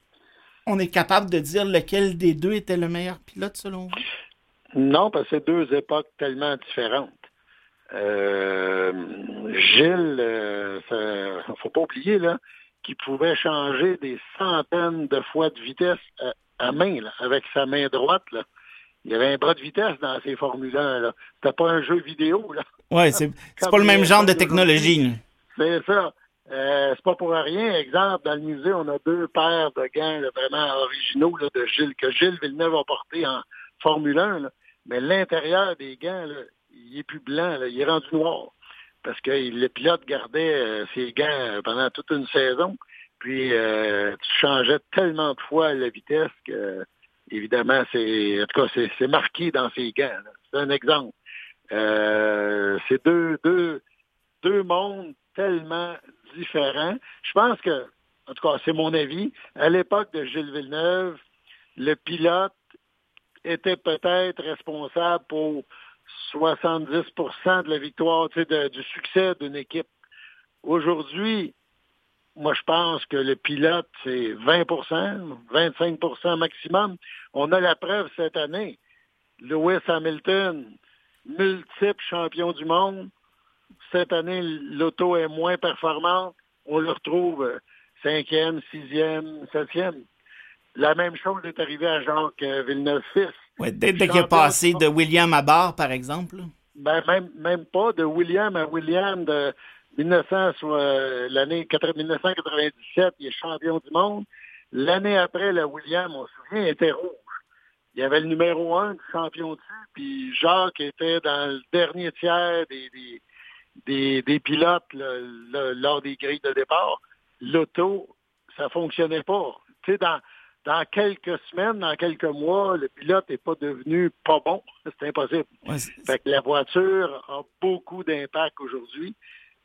On est capable de dire lequel des deux était le meilleur pilote selon vous? Non, parce que c'est deux époques tellement différentes. Euh, Gilles, il ne faut pas oublier là, qu'il pouvait changer des centaines de fois de vitesse à, main, là, avec sa main droite. Là. Il y avait un bras de vitesse dans ces Formule 1. C'était pas un jeu vidéo. Là. Ouais, c'est pas le même genre de technologie. C'est ça. Euh, c'est pas pour rien. Exemple, dans le musée, on a deux paires de gants là, vraiment originaux là, de Gilles, que Gilles Villeneuve a porté en Formule 1. Là. Mais l'intérieur des gants, il est plus blanc, il est rendu noir. Parce que le pilote gardait euh, ses gants pendant toute une saison. Puis euh, tu changeais tellement de fois la vitesse que évidemment, c'est en tout cas, c'est marqué dans ses gants. C'est un exemple. Euh, c'est deux, deux, deux mondes tellement différents. Je pense que, en tout cas, c'est mon avis, à l'époque de Gilles Villeneuve, le pilote était peut-être responsable pour 70% de la victoire, tu sais, du succès d'une équipe. Aujourd'hui, moi, je pense que le pilote, c'est 20% 25% maximum. On a la preuve cette année. Lewis Hamilton, multiple champion du monde. Cette année, l'auto est moins performante. On le retrouve cinquième, sixième, septième. La même chose est arrivée à Jacques Villeneuve-Fils. Ouais, dès dès qu'il est passé de William à Barre, par exemple. Ben, même, même pas de William à William de 1900, soit l'année 1997, il est champion du monde. L'année après, le William, on se souvient, était rouge. Il y avait le numéro un du champion dessus, puis Jacques était dans le dernier tiers des, des, des, des pilotes là, là, lors des grilles de départ. L'auto, ça fonctionnait pas. Tu sais, dans, dans quelques semaines, dans quelques mois, le pilote n'est pas devenu pas bon. C'est impossible. Ouais, Fait que la voiture a beaucoup d'impact aujourd'hui.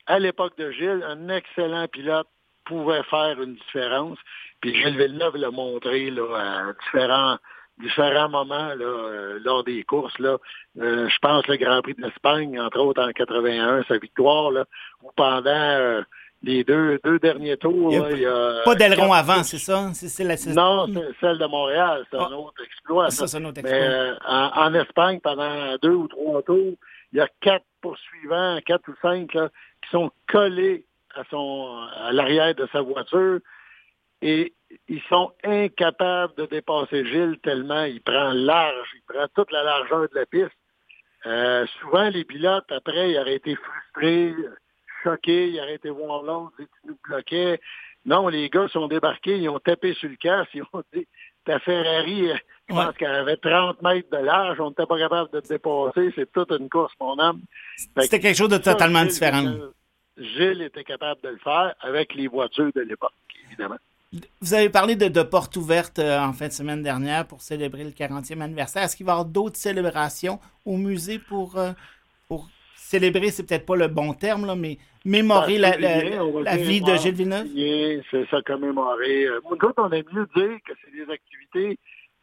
À l'époque de Gilles, un excellent pilote pouvait faire une différence. Puis Gilles Villeneuve l'a montré là, à différents, différents moments là, euh, lors des courses. Là. Euh, je pense le Grand Prix d'Espagne, entre autres en 81, sa victoire, là, où pendant euh, les deux, deux derniers tours, Il y a là, il y a Pas d'aileron avant, c'est ça? La, c'est- Non, c'est celle de Montréal, c'est un Ah. autre exploit. ça, ça. c'est un autre exploit. en, en Espagne, pendant deux ou trois tours, il y a quatre poursuivants, quatre ou cinq, là, qui sont collés à son à l'arrière de sa voiture et ils sont incapables de dépasser Gilles tellement il prend large, il prend toute la largeur de la piste. Euh, souvent, les pilotes, après, ils auraient été frustrés, choqués, ils auraient été voir l'autre, ils nous bloquaient. Non, les gars sont débarqués, ils ont tapé sur le casque, ils ont dit ta Ferrari, euh, je Ouais. pense qu'elle avait 30 mètres de large, on n'était pas capable de te dépasser, c'est toute une course, mon homme. C'était que quelque chose de ça, totalement Gilles différent. Gilles était capable de le faire avec les voitures de l'époque, évidemment. Vous avez parlé de, de portes ouvertes euh, en fin de semaine dernière pour célébrer le 40e anniversaire. Est-ce qu'il va y avoir d'autres célébrations au musée pour, euh, pour célébrer, c'est peut-être pas le bon terme, là, mais mémorer la, la- vie de Gilles Villeneuve? C'est ça, commémorer. Euh, Nous autres, on aime mieux dire que c'est des activités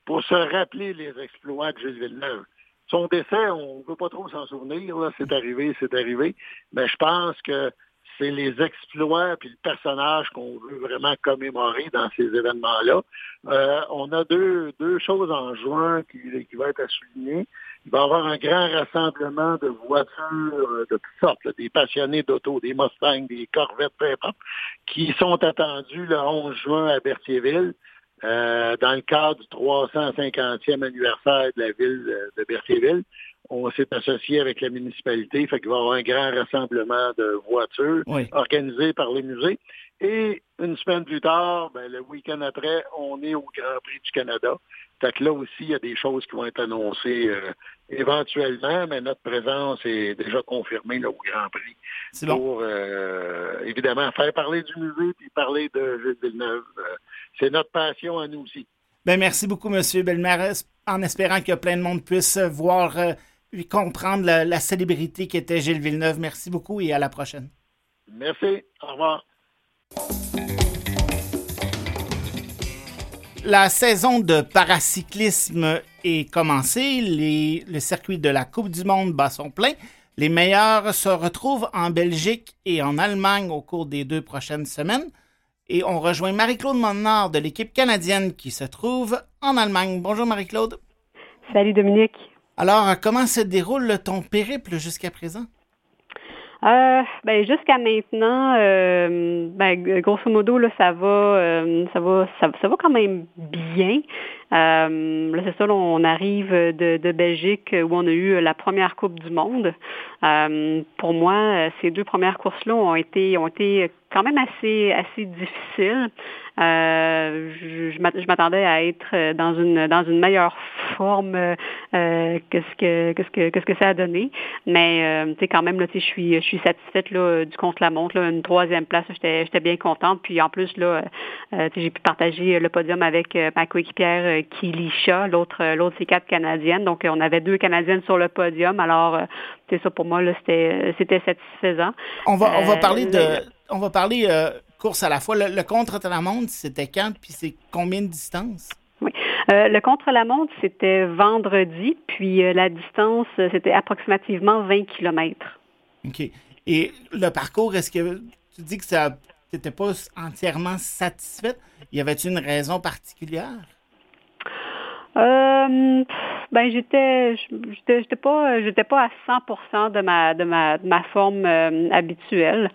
pour se rappeler les exploits de Gilles Villeneuve. Son décès, on ne veut pas trop s'en souvenir. C'est arrivé, c'est arrivé. Mais je pense que c'est les exploits puis le personnage qu'on veut vraiment commémorer dans ces événements-là. Euh, on a deux, deux choses en juin qui, qui vont être à souligner. Il va y avoir un grand rassemblement de voitures euh, de toutes sortes, là, des passionnés d'auto, des Mustangs, des Corvettes, peu importe, qui sont attendus le 11 juin à Berthierville. euh, dans le cadre du 350e anniversaire de la ville de- Berthierville. On s'est associé avec la municipalité, fait qu'il va y avoir un grand rassemblement de voitures Oui. organisé par le musée. Et une semaine plus tard, ben, le week-end après, on est au Grand Prix du Canada. Fait que là aussi, il y a des choses qui vont être annoncées euh, éventuellement, mais notre présence est déjà confirmée là, au Grand Prix pour euh, évidemment faire parler du musée puis parler de Gilles Villeneuve. Euh, c'est notre passion à nous aussi. Ben, merci beaucoup, M. Bellemare, en espérant que plein de monde puisse voir euh, et comprendre la, la célébrité qu'était Gilles Villeneuve. Merci beaucoup et à la prochaine. Merci. Au revoir. La saison de paracyclisme est commencée. Les- le circuit de la Coupe du Monde bat son plein. Les meilleurs se retrouvent en Belgique et en Allemagne au cours des deux prochaines semaines. Et on rejoint Marie-Claude Monnard de l'équipe canadienne qui se trouve en Allemagne. Bonjour Marie-Claude. Salut Dominique. Alors, comment se déroule ton périple jusqu'à présent? Euh, ben jusqu'à maintenant, euh, ben, grosso modo là, ça va, euh, ça va, ça, ça, va quand même bien. Euh, là, c'est ça, là, on arrive de, de, Belgique où on a eu la première Coupe du Monde. Euh, pour moi, ces deux premières courses-là ont été, ont été quand même assez, assez difficiles. Euh, je, m'attendais à être dans une dans une meilleure forme euh, que ce que que ce que que ce que ça a donné. Mais euh, quand même là, je suis je suis satisfaite là, du contre la montre là, une troisième place. J'étais bien contente. Puis en plus là, euh, j'ai pu partager le podium avec ma coéquipière Kilisha, l'autre l'autre c'est quatre canadiennes. Donc on avait deux canadiennes sur le podium. Alors c'est ça pour moi là, c'était c'était satisfaisant. On va on va parler de on va parler course à la fois. Le, contre-la-montre, c'était quand, puis c'est combien de distance? Oui. Euh, le contre-la-montre, c'était vendredi, puis euh, la distance, c'était approximativement 20 km. OK. Et le parcours, est-ce que tu dis que ça n'étais pas entièrement satisfaite? Y avait-il une raison particulière? Euh, ben j'étais j'étais pas j'étais pas à 100% de ma de ma de ma forme euh, habituelle.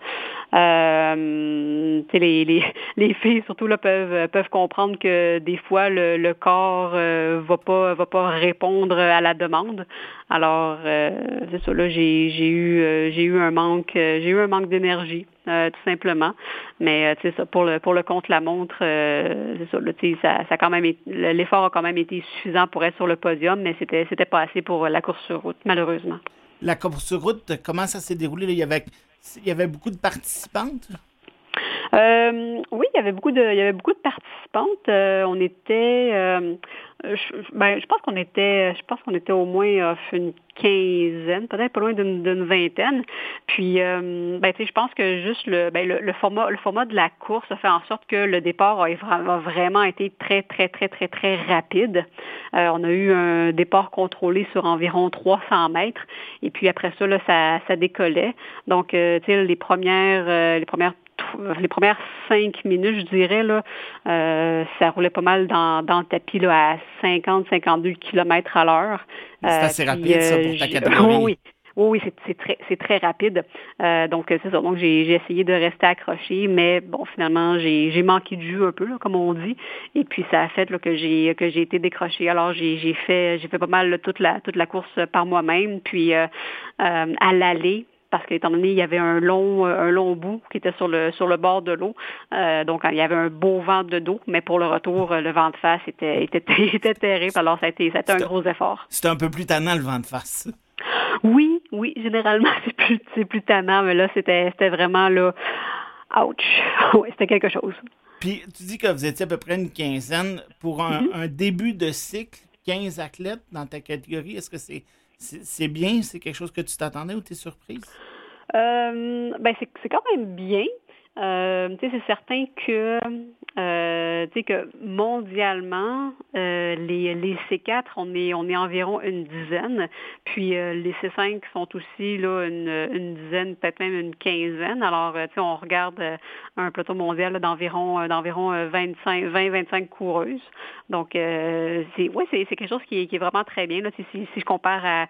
Euh, les, les, les filles surtout là peuvent peuvent comprendre que des fois le, le corps euh, va pas va pas répondre à la demande. Alors euh, c'est ça là j'ai j'ai eu euh, j'ai eu un manque j'ai eu un manque d'énergie tout simplement. Mais c'est ça pour le pour le compte la montre c'est ça là, ça quand même l'effort a quand même été suffisant pour être sur le podium mais c'était c'était pas assez pour la course sur route malheureusement. La course sur route comment ça s'est déroulé il y avait il y avait beaucoup de participantes? Euh, oui, il y avait beaucoup de, il y avait beaucoup de participantes. Euh, on était, euh, je, ben, je pense qu'on était, je pense qu'on était au moins une quinzaine, peut-être pas loin d'une vingtaine. Puis, ben, je pense que juste le, ben, le, format, le format de la course a fait en sorte que le départ a, vraiment été très, très, très, très, très rapide. on a eu un départ contrôlé sur environ 300 mètres, et puis après ça, là, ça, ça décollait. Donc, tu sais, les premières, les premières les premières cinq minutes, je dirais, là, euh, ça roulait pas mal dans, dans le tapis là, à 50-52 km à l'heure. C'est assez euh, rapide, ça, pour ta catégorie. oui. Oui, c'est très, rapide. Euh, donc, c'est ça. Donc, j'ai essayé de rester accroché, mais bon, finalement, j'ai manqué de jus un peu, là, comme on dit. Et puis, ça a fait là, que j'ai que j'ai été décroché. Alors, j'ai fait j'ai fait pas mal toute la toute la course par moi-même. Puis, à l'aller, parce qu'étant donné il y avait un long euh, un long bout qui était sur le sur le bord de l'eau, euh, donc il y avait un beau vent de dos, mais pour le retour euh, le vent de face était était, était terrible. Alors ça a été, ça a été un gros effort. C'était un peu plus tannant le vent de face. Oui, oui, généralement c'est plus c'est plus tannant, mais là c'était c'était vraiment là, ouch, oui, c'était quelque chose. Puis tu dis que vous étiez à peu près une quinzaine pour un, un début de cycle, 15 athlètes dans ta catégorie. Est-ce que c'est c'est bien? C'est quelque chose que tu t'attendais ou tu es surprise? Euh, ben c'est quand même bien. Euh, c'est certain que, euh, que mondialement, euh, les, les C4, on est, on est environ une dizaine. Puis euh, les C5 sont aussi là, une, une dizaine, peut-être même une quinzaine. Alors, on regarde un plateau mondial d'environ d'environ 25, 20-25 coureuses. Donc, c'est ouais, c'est quelque chose qui est, qui est vraiment très bien. Là, si, si, je compare à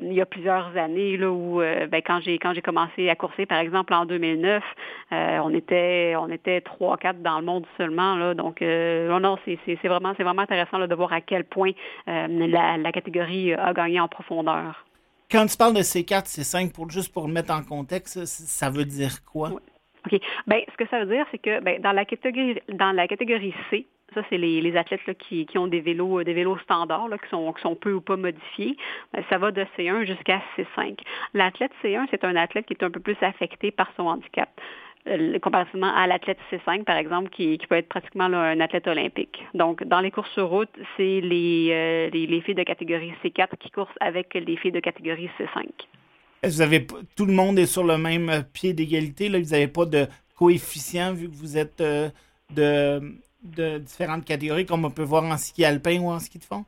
il y a plusieurs années là, où ben, quand j'ai quand j'ai commencé à courser, par exemple en 2009, on était on était trois quatre dans le monde seulement là donc euh, non c'est vraiment vraiment intéressant de voir à quel point euh, la, catégorie a gagné en profondeur. Quand tu parles de C4, C5 pour juste pour le mettre en contexte, ça veut dire quoi? OK. Ben, ce que ça veut dire, c'est que ben, dans la catégorie dans la catégorie C, ça, c'est les, athlètes qui, ont des vélos, des vélos standards qui, sont, qui sont peu ou pas modifiés. Ben, ça va de C1 jusqu'à C5. L'athlète C1, c'est un athlète qui est un peu plus affecté par son handicap. Comparativement à l'athlète C5, par exemple, qui, peut être pratiquement un athlète olympique. Donc, dans les courses sur route, c'est les, euh, les, filles de catégorie C4 qui coursent avec les filles de catégorie C5. Vous avez, tout le monde est sur le même pied d'égalité. Vous n'avez pas de coefficient vu que vous êtes euh, de, de différentes catégories, comme on peut voir en ski alpin ou en ski de fond?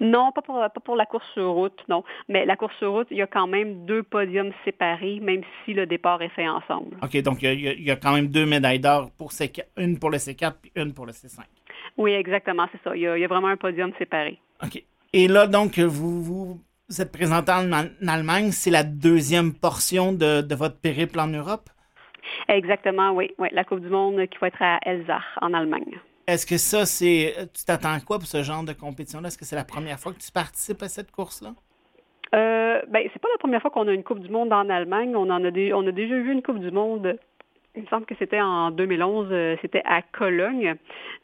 Non, pas pour, pas pour la course sur route, non. Mais la course sur route, il y a quand même deux podiums séparés, même si le départ est fait ensemble. OK, donc il y a, il y a quand même deux médailles d'or, pour C4, une pour le C4 puis une pour le C5. Oui, exactement, c'est ça. Il y, a, il y a vraiment un podium séparé. OK. Et là, donc, vous vous, vous êtes présenté en, en Allemagne. C'est la deuxième portion de, de votre périple en Europe? Exactement, oui. oui. La Coupe du Monde qui va être à Elzach, en Allemagne. Est-ce que ça, c'est. Tu t'attends à quoi pour ce genre de compétition-là? Est-ce que c'est la première fois que tu participes à cette course-là? Euh, ben, c'est pas la première fois qu'on a une Coupe du Monde en Allemagne. On en a, on a déjà vu une Coupe du Monde. Il me semble que c'était en 2011. euh, c'était à Cologne.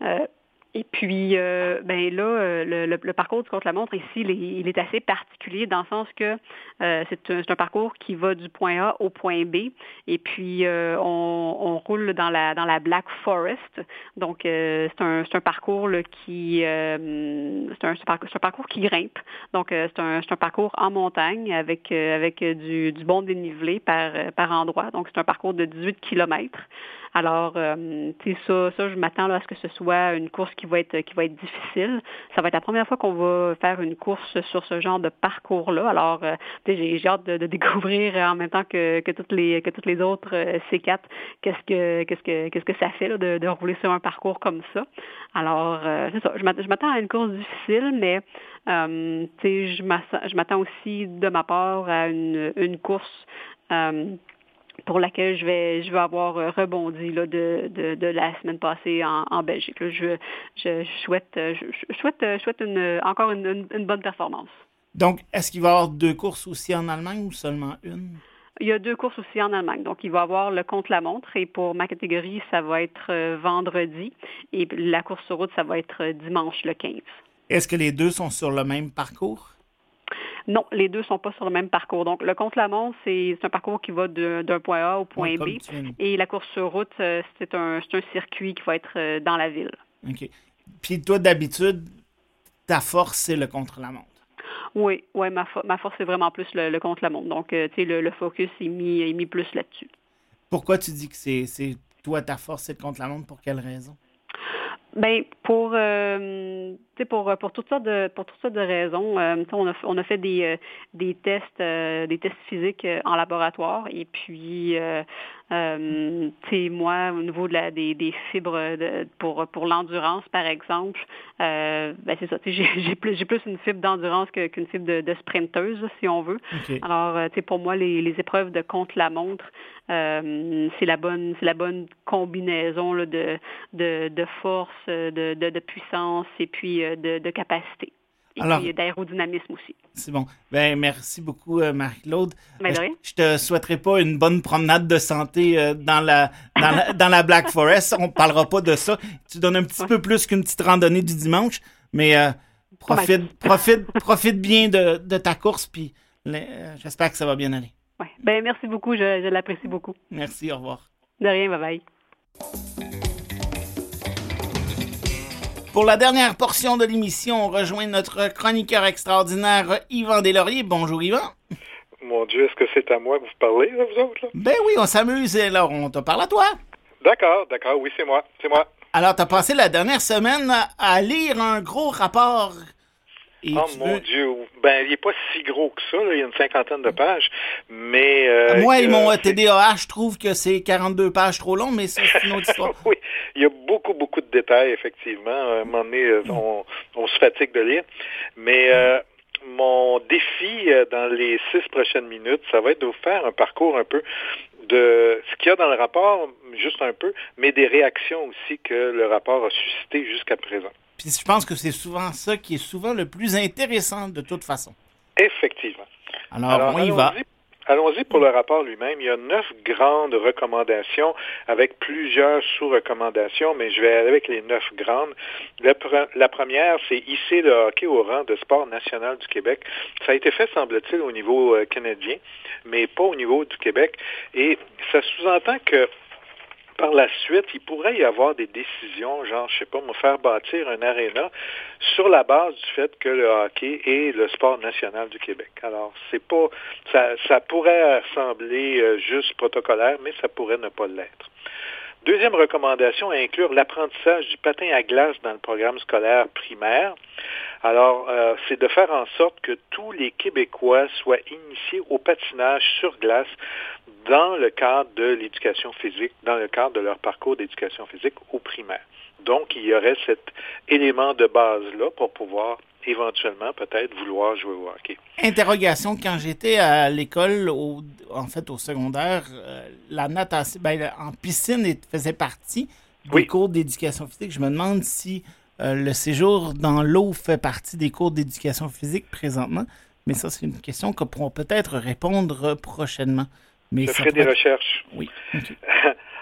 Euh, et puis, euh, ben là, euh, le, le- le parcours du contre-la-montre ici, il est, il est assez particulier dans le sens que euh, c'est un, un parcours qui va du point A au point B. Et puis, euh, on, on roule dans la dans la Black Forest. Donc, euh, c'est un, un parcours là, qui euh, c'est un, un parcours- qui grimpe. Donc, c'est un, un parcours en montagne avec, avec du, du bon dénivelé par, par endroit. Donc, c'est un parcours de 18 kilomètres. Alors, euh, tu sais, ça, ça, je m'attends à ce que ce soit une course qui va être qui va être difficile. Ça va être la première fois qu'on va faire une course sur ce genre de parcours-là. Alors, euh, j'ai hâte de, découvrir en même temps que, que toutes les que toutes les autres euh, C4 qu'est-ce que qu'est-ce que qu'est-ce que ça fait là, de, de rouler sur un parcours comme ça. Alors, euh, c'est ça. Je m'attends à une course difficile, mais euh, je m'attends aussi de ma part à une, une course. euh, pour laquelle je vais je vais avoir euh, rebondi là, de, de, de la semaine passée en, en Belgique. là. Je, je, souhaite euh, je, souhaite euh, je souhaite une, encore une, une- une bonne performance. Donc, est-ce qu'il va y avoir deux courses aussi en Allemagne ou seulement une? Il y a deux courses aussi en Allemagne. Donc, il va y avoir le contre-la-montre et pour ma catégorie, ça va être euh, vendredi et la course sur route, ça va être euh, dimanche le 15. Est-ce que les deux sont sur le même parcours? Non, les deux sont pas sur le même parcours. Donc, le contre-la-montre, c'est un parcours qui va de- d'un point A au point Ouais, B. Et la course sur route, euh, c'est un, circuit qui va être euh, dans la ville. OK. Puis toi, d'habitude, ta force, c'est le contre-la-montre. Oui, ouais, ma, fo- ma force, c'est vraiment plus le, le contre-la-montre. Donc, euh, tu sais, le, le focus est mis, est mis plus là-dessus. Pourquoi tu dis que c'est c'est toi, ta force, c'est le contre-la-montre? Pour quelle raison? Ben pour euh, pour pour toutes sortes de pour toutes sortes de raisons, euh, on a on a fait des euh, des tests euh, des tests physiques euh, en laboratoire. Et puis euh, moi au niveau de la des, des fibres de, pour pour l'endurance par exemple, euh, ben c'est ça, j'ai j'ai plus j'ai plus une fibre d'endurance que- qu'une fibre de, de sprinteuse si on veut. OK. Alors, euh, pour moi, les, les épreuves de contre-la-montre, euh, c'est la bonne, c'est la bonne combinaison là, de, de, de force, de, de, puissance et puis de, de capacité. Et Alors- puis d'aérodynamisme aussi. C'est bon. Ben, merci beaucoup, euh, Marie-Claude. Ben, Euh, je, te souhaiterais pas une bonne promenade de santé euh, dans, la, dans, la, dans la Black Forest. On parlera pas de ça. Tu donnes un petit Ouais. peu plus qu'une petite randonnée du dimanche, mais euh, profite, profite, profite bien de, de ta course, puis j'espère que ça va bien aller. Ouais. Ben, merci beaucoup, je, je l'apprécie beaucoup. Merci, au revoir. De rien, bye bye. Pour la dernière portion de l'émission, on rejoint notre chroniqueur extraordinaire, Yvan Deslauriers. Bonjour, Yvan. Mon Dieu, est-ce que c'est à moi que vous parlez, là, vous autres? Là? Ben oui, on s'amuse. Alors, on te parle à toi. D'accord, d'accord, oui, c'est moi, c'est moi. Alors, tu as passé la dernière semaine à lire un gros rapport. Et oh mon veux- Dieu, ben il est pas si gros que ça, là, il y a une cinquantaine de pages, mais... euh, Moi et mon TDAH trouve que c'est 42 pages trop long, mais c'est une autre histoire. oui, il y a beaucoup, beaucoup de détails, effectivement. À un moment donné, euh, on, on se fatigue de lire. Mais euh, mon défi euh, dans les six prochaines minutes, ça va être de vous faire un parcours un peu de ce qu'il y a dans le rapport, juste un peu, mais des réactions aussi que le rapport a suscité jusqu'à présent. Puis je pense que c'est souvent ça qui est souvent le plus intéressant de toute façon. Effectivement. Alors, Alors, on y va. allons-y. Allons-y pour le rapport lui-même. Il y a neuf grandes recommandations avec plusieurs sous-recommandations, mais je vais aller avec les neuf grandes. La, pre- la première, c'est hisser le hockey au rang de sport national du Québec. Ça a été fait, semble-t-il, au niveau euh, canadien, mais pas au niveau du Québec. Et ça sous-entend que par la suite, il pourrait y avoir des décisions, genre, je sais pas, me faire bâtir un aréna sur la base du fait que le hockey est le sport national du Québec. Alors, ça pourrait sembler euh, juste protocolaire, mais ça pourrait ne pas l'être. Deuxième recommandation, inclure l'apprentissage du patin à glace dans le programme scolaire primaire. Alors, euh, c'est de faire en sorte que tous les Québécois soient initiés au patinage sur glace dans le cadre de l'éducation physique, dans le cadre de leur parcours d'éducation physique au primaire. Donc, il y aurait cet élément de base-là pour pouvoir éventuellement peut-être vouloir jouer au hockey. Interrogation, quand j'étais à l'école, en fait au secondaire, euh, la natation, ben, en piscine faisait partie des cours d'éducation physique. Je me demande si euh, le séjour dans l'eau fait partie des cours d'éducation physique présentement, mais ça c'est une question que pourront peut-être répondre prochainement. Mais Je ferai des recherches. Oui.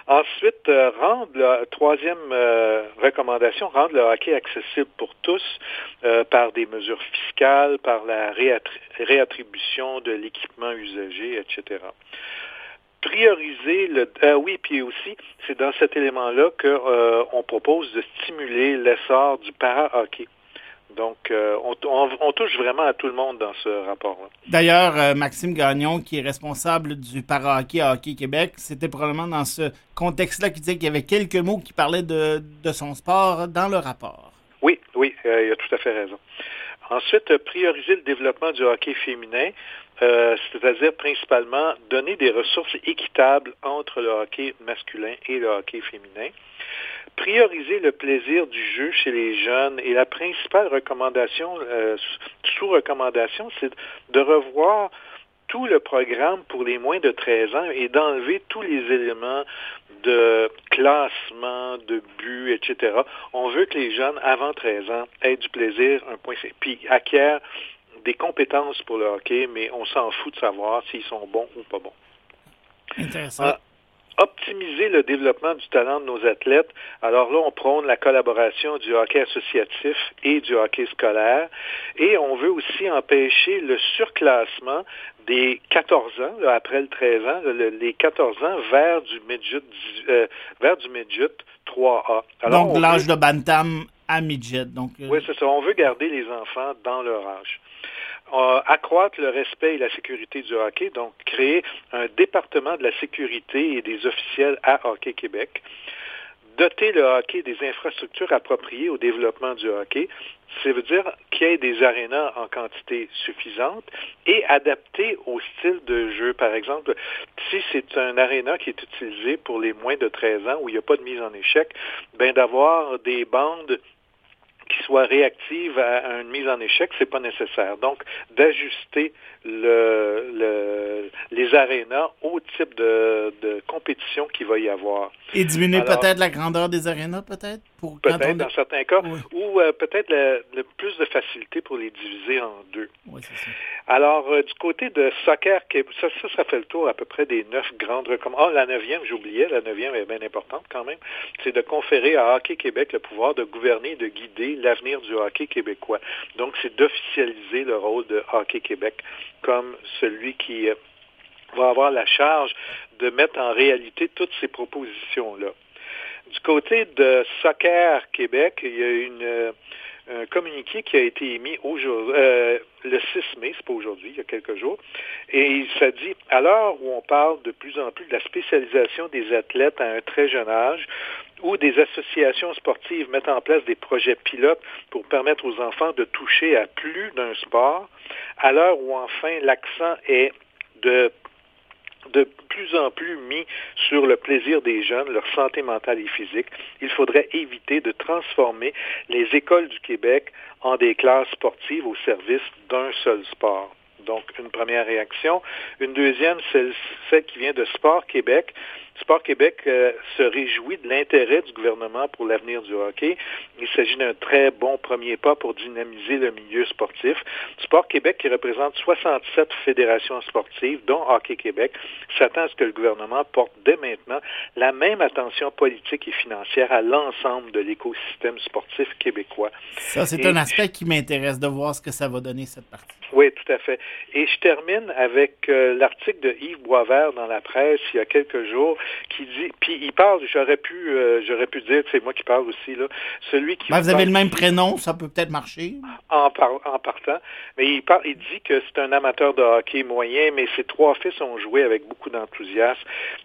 Ensuite, euh, rendre la troisième euh, recommandation, rendre le hockey accessible pour tous euh, par des mesures fiscales, par la réattribution de l'équipement usagé, etc. Prioriser le oui, puis aussi, c'est dans cet élément-là qu'on propose de stimuler l'essor du para-hockey. Donc, euh, on, touche vraiment à tout le monde dans ce rapport-là. D'ailleurs, euh, Maxime Gagnon, qui est responsable du para-hockey à Hockey Québec, c'était probablement dans ce contexte-là qu'il disait qu'il y avait quelques mots qui parlaient de, son sport dans le rapport. Oui, oui, euh, il a tout à fait raison. Ensuite, prioriser le développement du hockey féminin, c'est-à-dire principalement donner des ressources équitables entre le hockey masculin et le hockey féminin prioriser le plaisir du jeu chez les jeunes et la principale recommandation, euh, sous-recommandation, c'est de revoir tout le programme pour les moins de 13 ans et d'enlever tous les éléments de classement, de but, etc. On veut que les jeunes, avant 13 ans, aient du plaisir, un point, puis acquièrent des compétences pour le hockey, mais on s'en fout de savoir s'ils sont bons ou pas bons. Intéressant. Ah, optimiser le développement du talent de nos athlètes. Alors là, on prône la collaboration du hockey associatif et du hockey scolaire. Et on veut aussi empêcher le surclassement des 14 ans, après le 13 ans, les 14 ans vers du midget, euh, vers du midget 3A. donc l'âge de bantam à midget. Donc, euh, Oui, c'est ça. On veut garder les enfants dans leur âge. Accroître le respect et la sécurité du hockey, donc créer un département de la sécurité et des officiels à Hockey Québec, doter le hockey des infrastructures appropriées au développement du hockey, ça veut dire qu'il y ait des arénas en quantité suffisante et adapté au style de jeu. Par exemple, si c'est un aréna qui est utilisé pour les moins de 13 ans où il n'y a pas de mise en échec, ben d'avoir des bandes qui soient réactives à une mise en échec, c'est pas nécessaire. Donc, d'ajuster le, les arénas au type de, compétition qu'il va y avoir. Et diminuer peut-être la grandeur des arénas, peut-être? Peut-être dans certains cas, ou euh, peut-être le, plus de facilité pour les diviser en deux. Oui, c'est ça. Alors, euh, du côté de soccer, ça, ça, ça, fait le tour à peu près des neuf grandes recommandations. Ah, la neuvième, j'oubliais, la neuvième est bien importante quand même, c'est de conférer à Hockey Québec le pouvoir de gouverner et de guider l'avenir du hockey québécois. Donc, c'est d'officialiser le rôle de Hockey Québec comme celui qui euh, va avoir la charge de mettre en réalité toutes ces propositions-là. Du côté de Soccer Québec, il y a une, euh, un communiqué qui a été émis euh, le 6 mai, c'est pas aujourd'hui, il y a quelques jours, et ça dit, à l'heure où on parle de plus en plus de la spécialisation des athlètes à un très jeune âge, où des associations sportives mettent en place des projets pilotes pour permettre aux enfants de toucher à plus d'un sport, à l'heure où enfin l'accent est de de plus en plus mis sur le plaisir des jeunes, leur santé mentale et physique, il faudrait éviter de transformer les écoles du Québec en des classes sportives au service d'un seul sport. Donc, une première réaction. Une deuxième, c'est celle qui vient de Sport Québec, Sport Québec euh, se réjouit de l'intérêt du gouvernement pour l'avenir du hockey. Il s'agit d'un très bon premier pas pour dynamiser le milieu sportif. Sport Québec, qui représente 67 fédérations sportives, dont Hockey Québec, s'attend à ce que le gouvernement porte dès maintenant la même attention politique et financière à l'ensemble de l'écosystème sportif québécois. Ça, c'est un aspect qui m'intéresse de voir ce que ça va donner, cette partie. Oui, tout à fait. Et je termine avec euh, l'article de Yves Boisvert dans la presse il y a quelques jours qui dit, puis il parle, j'aurais pu, euh, j'aurais pu dire, c'est moi qui parle aussi là, celui qui. Ben, vous avez le même prénom, ça peut peut-être marcher. En, en partant, mais il parle, il dit que c'est un amateur de hockey moyen, mais ses trois fils ont joué avec beaucoup d'enthousiasme.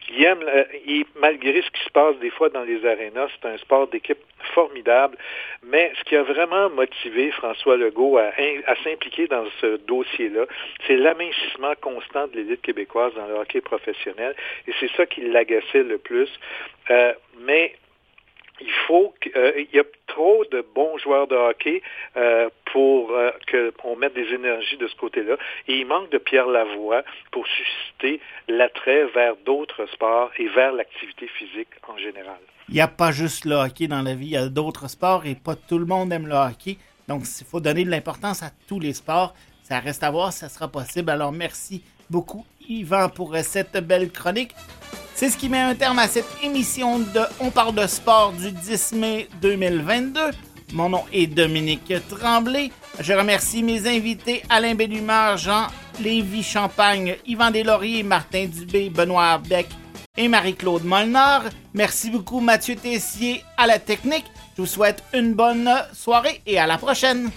Il aime, il, malgré ce qui se passe des fois dans les arénas, c'est un sport d'équipe formidable. Mais ce qui a vraiment motivé François Legault à, à s'impliquer dans ce dossier-là, c'est l'amincissement constant de l'élite québécoise dans le hockey professionnel. Et c'est ça qui le plus. Euh, mais il faut qu'il euh, y a trop de bons joueurs de hockey euh, pour euh, qu'on mette des énergies de ce côté-là. Et il manque de Pierre Lavoie pour susciter l'attrait vers d'autres sports et vers l'activité physique en général. Il n'y a pas juste le hockey dans la vie, il y a d'autres sports et pas tout le monde aime le hockey. Donc, il faut donner de l'importance à tous les sports. Ça reste à voir ça sera possible. Alors, merci beaucoup, Yvan, pour cette belle chronique. C'est ce qui met un terme à cette émission de On parle de sport du 10 mai 2022. Mon nom est Dominique Tremblay. Je remercie mes invités Alain Bellumeur, Jean Lévy Champagne, Yvan Deslauriers, Martin Dubé, Benoît Beck et Marie-Claude Molnar. Merci beaucoup Mathieu Tessier à la technique. Je vous souhaite une bonne soirée et à la prochaine.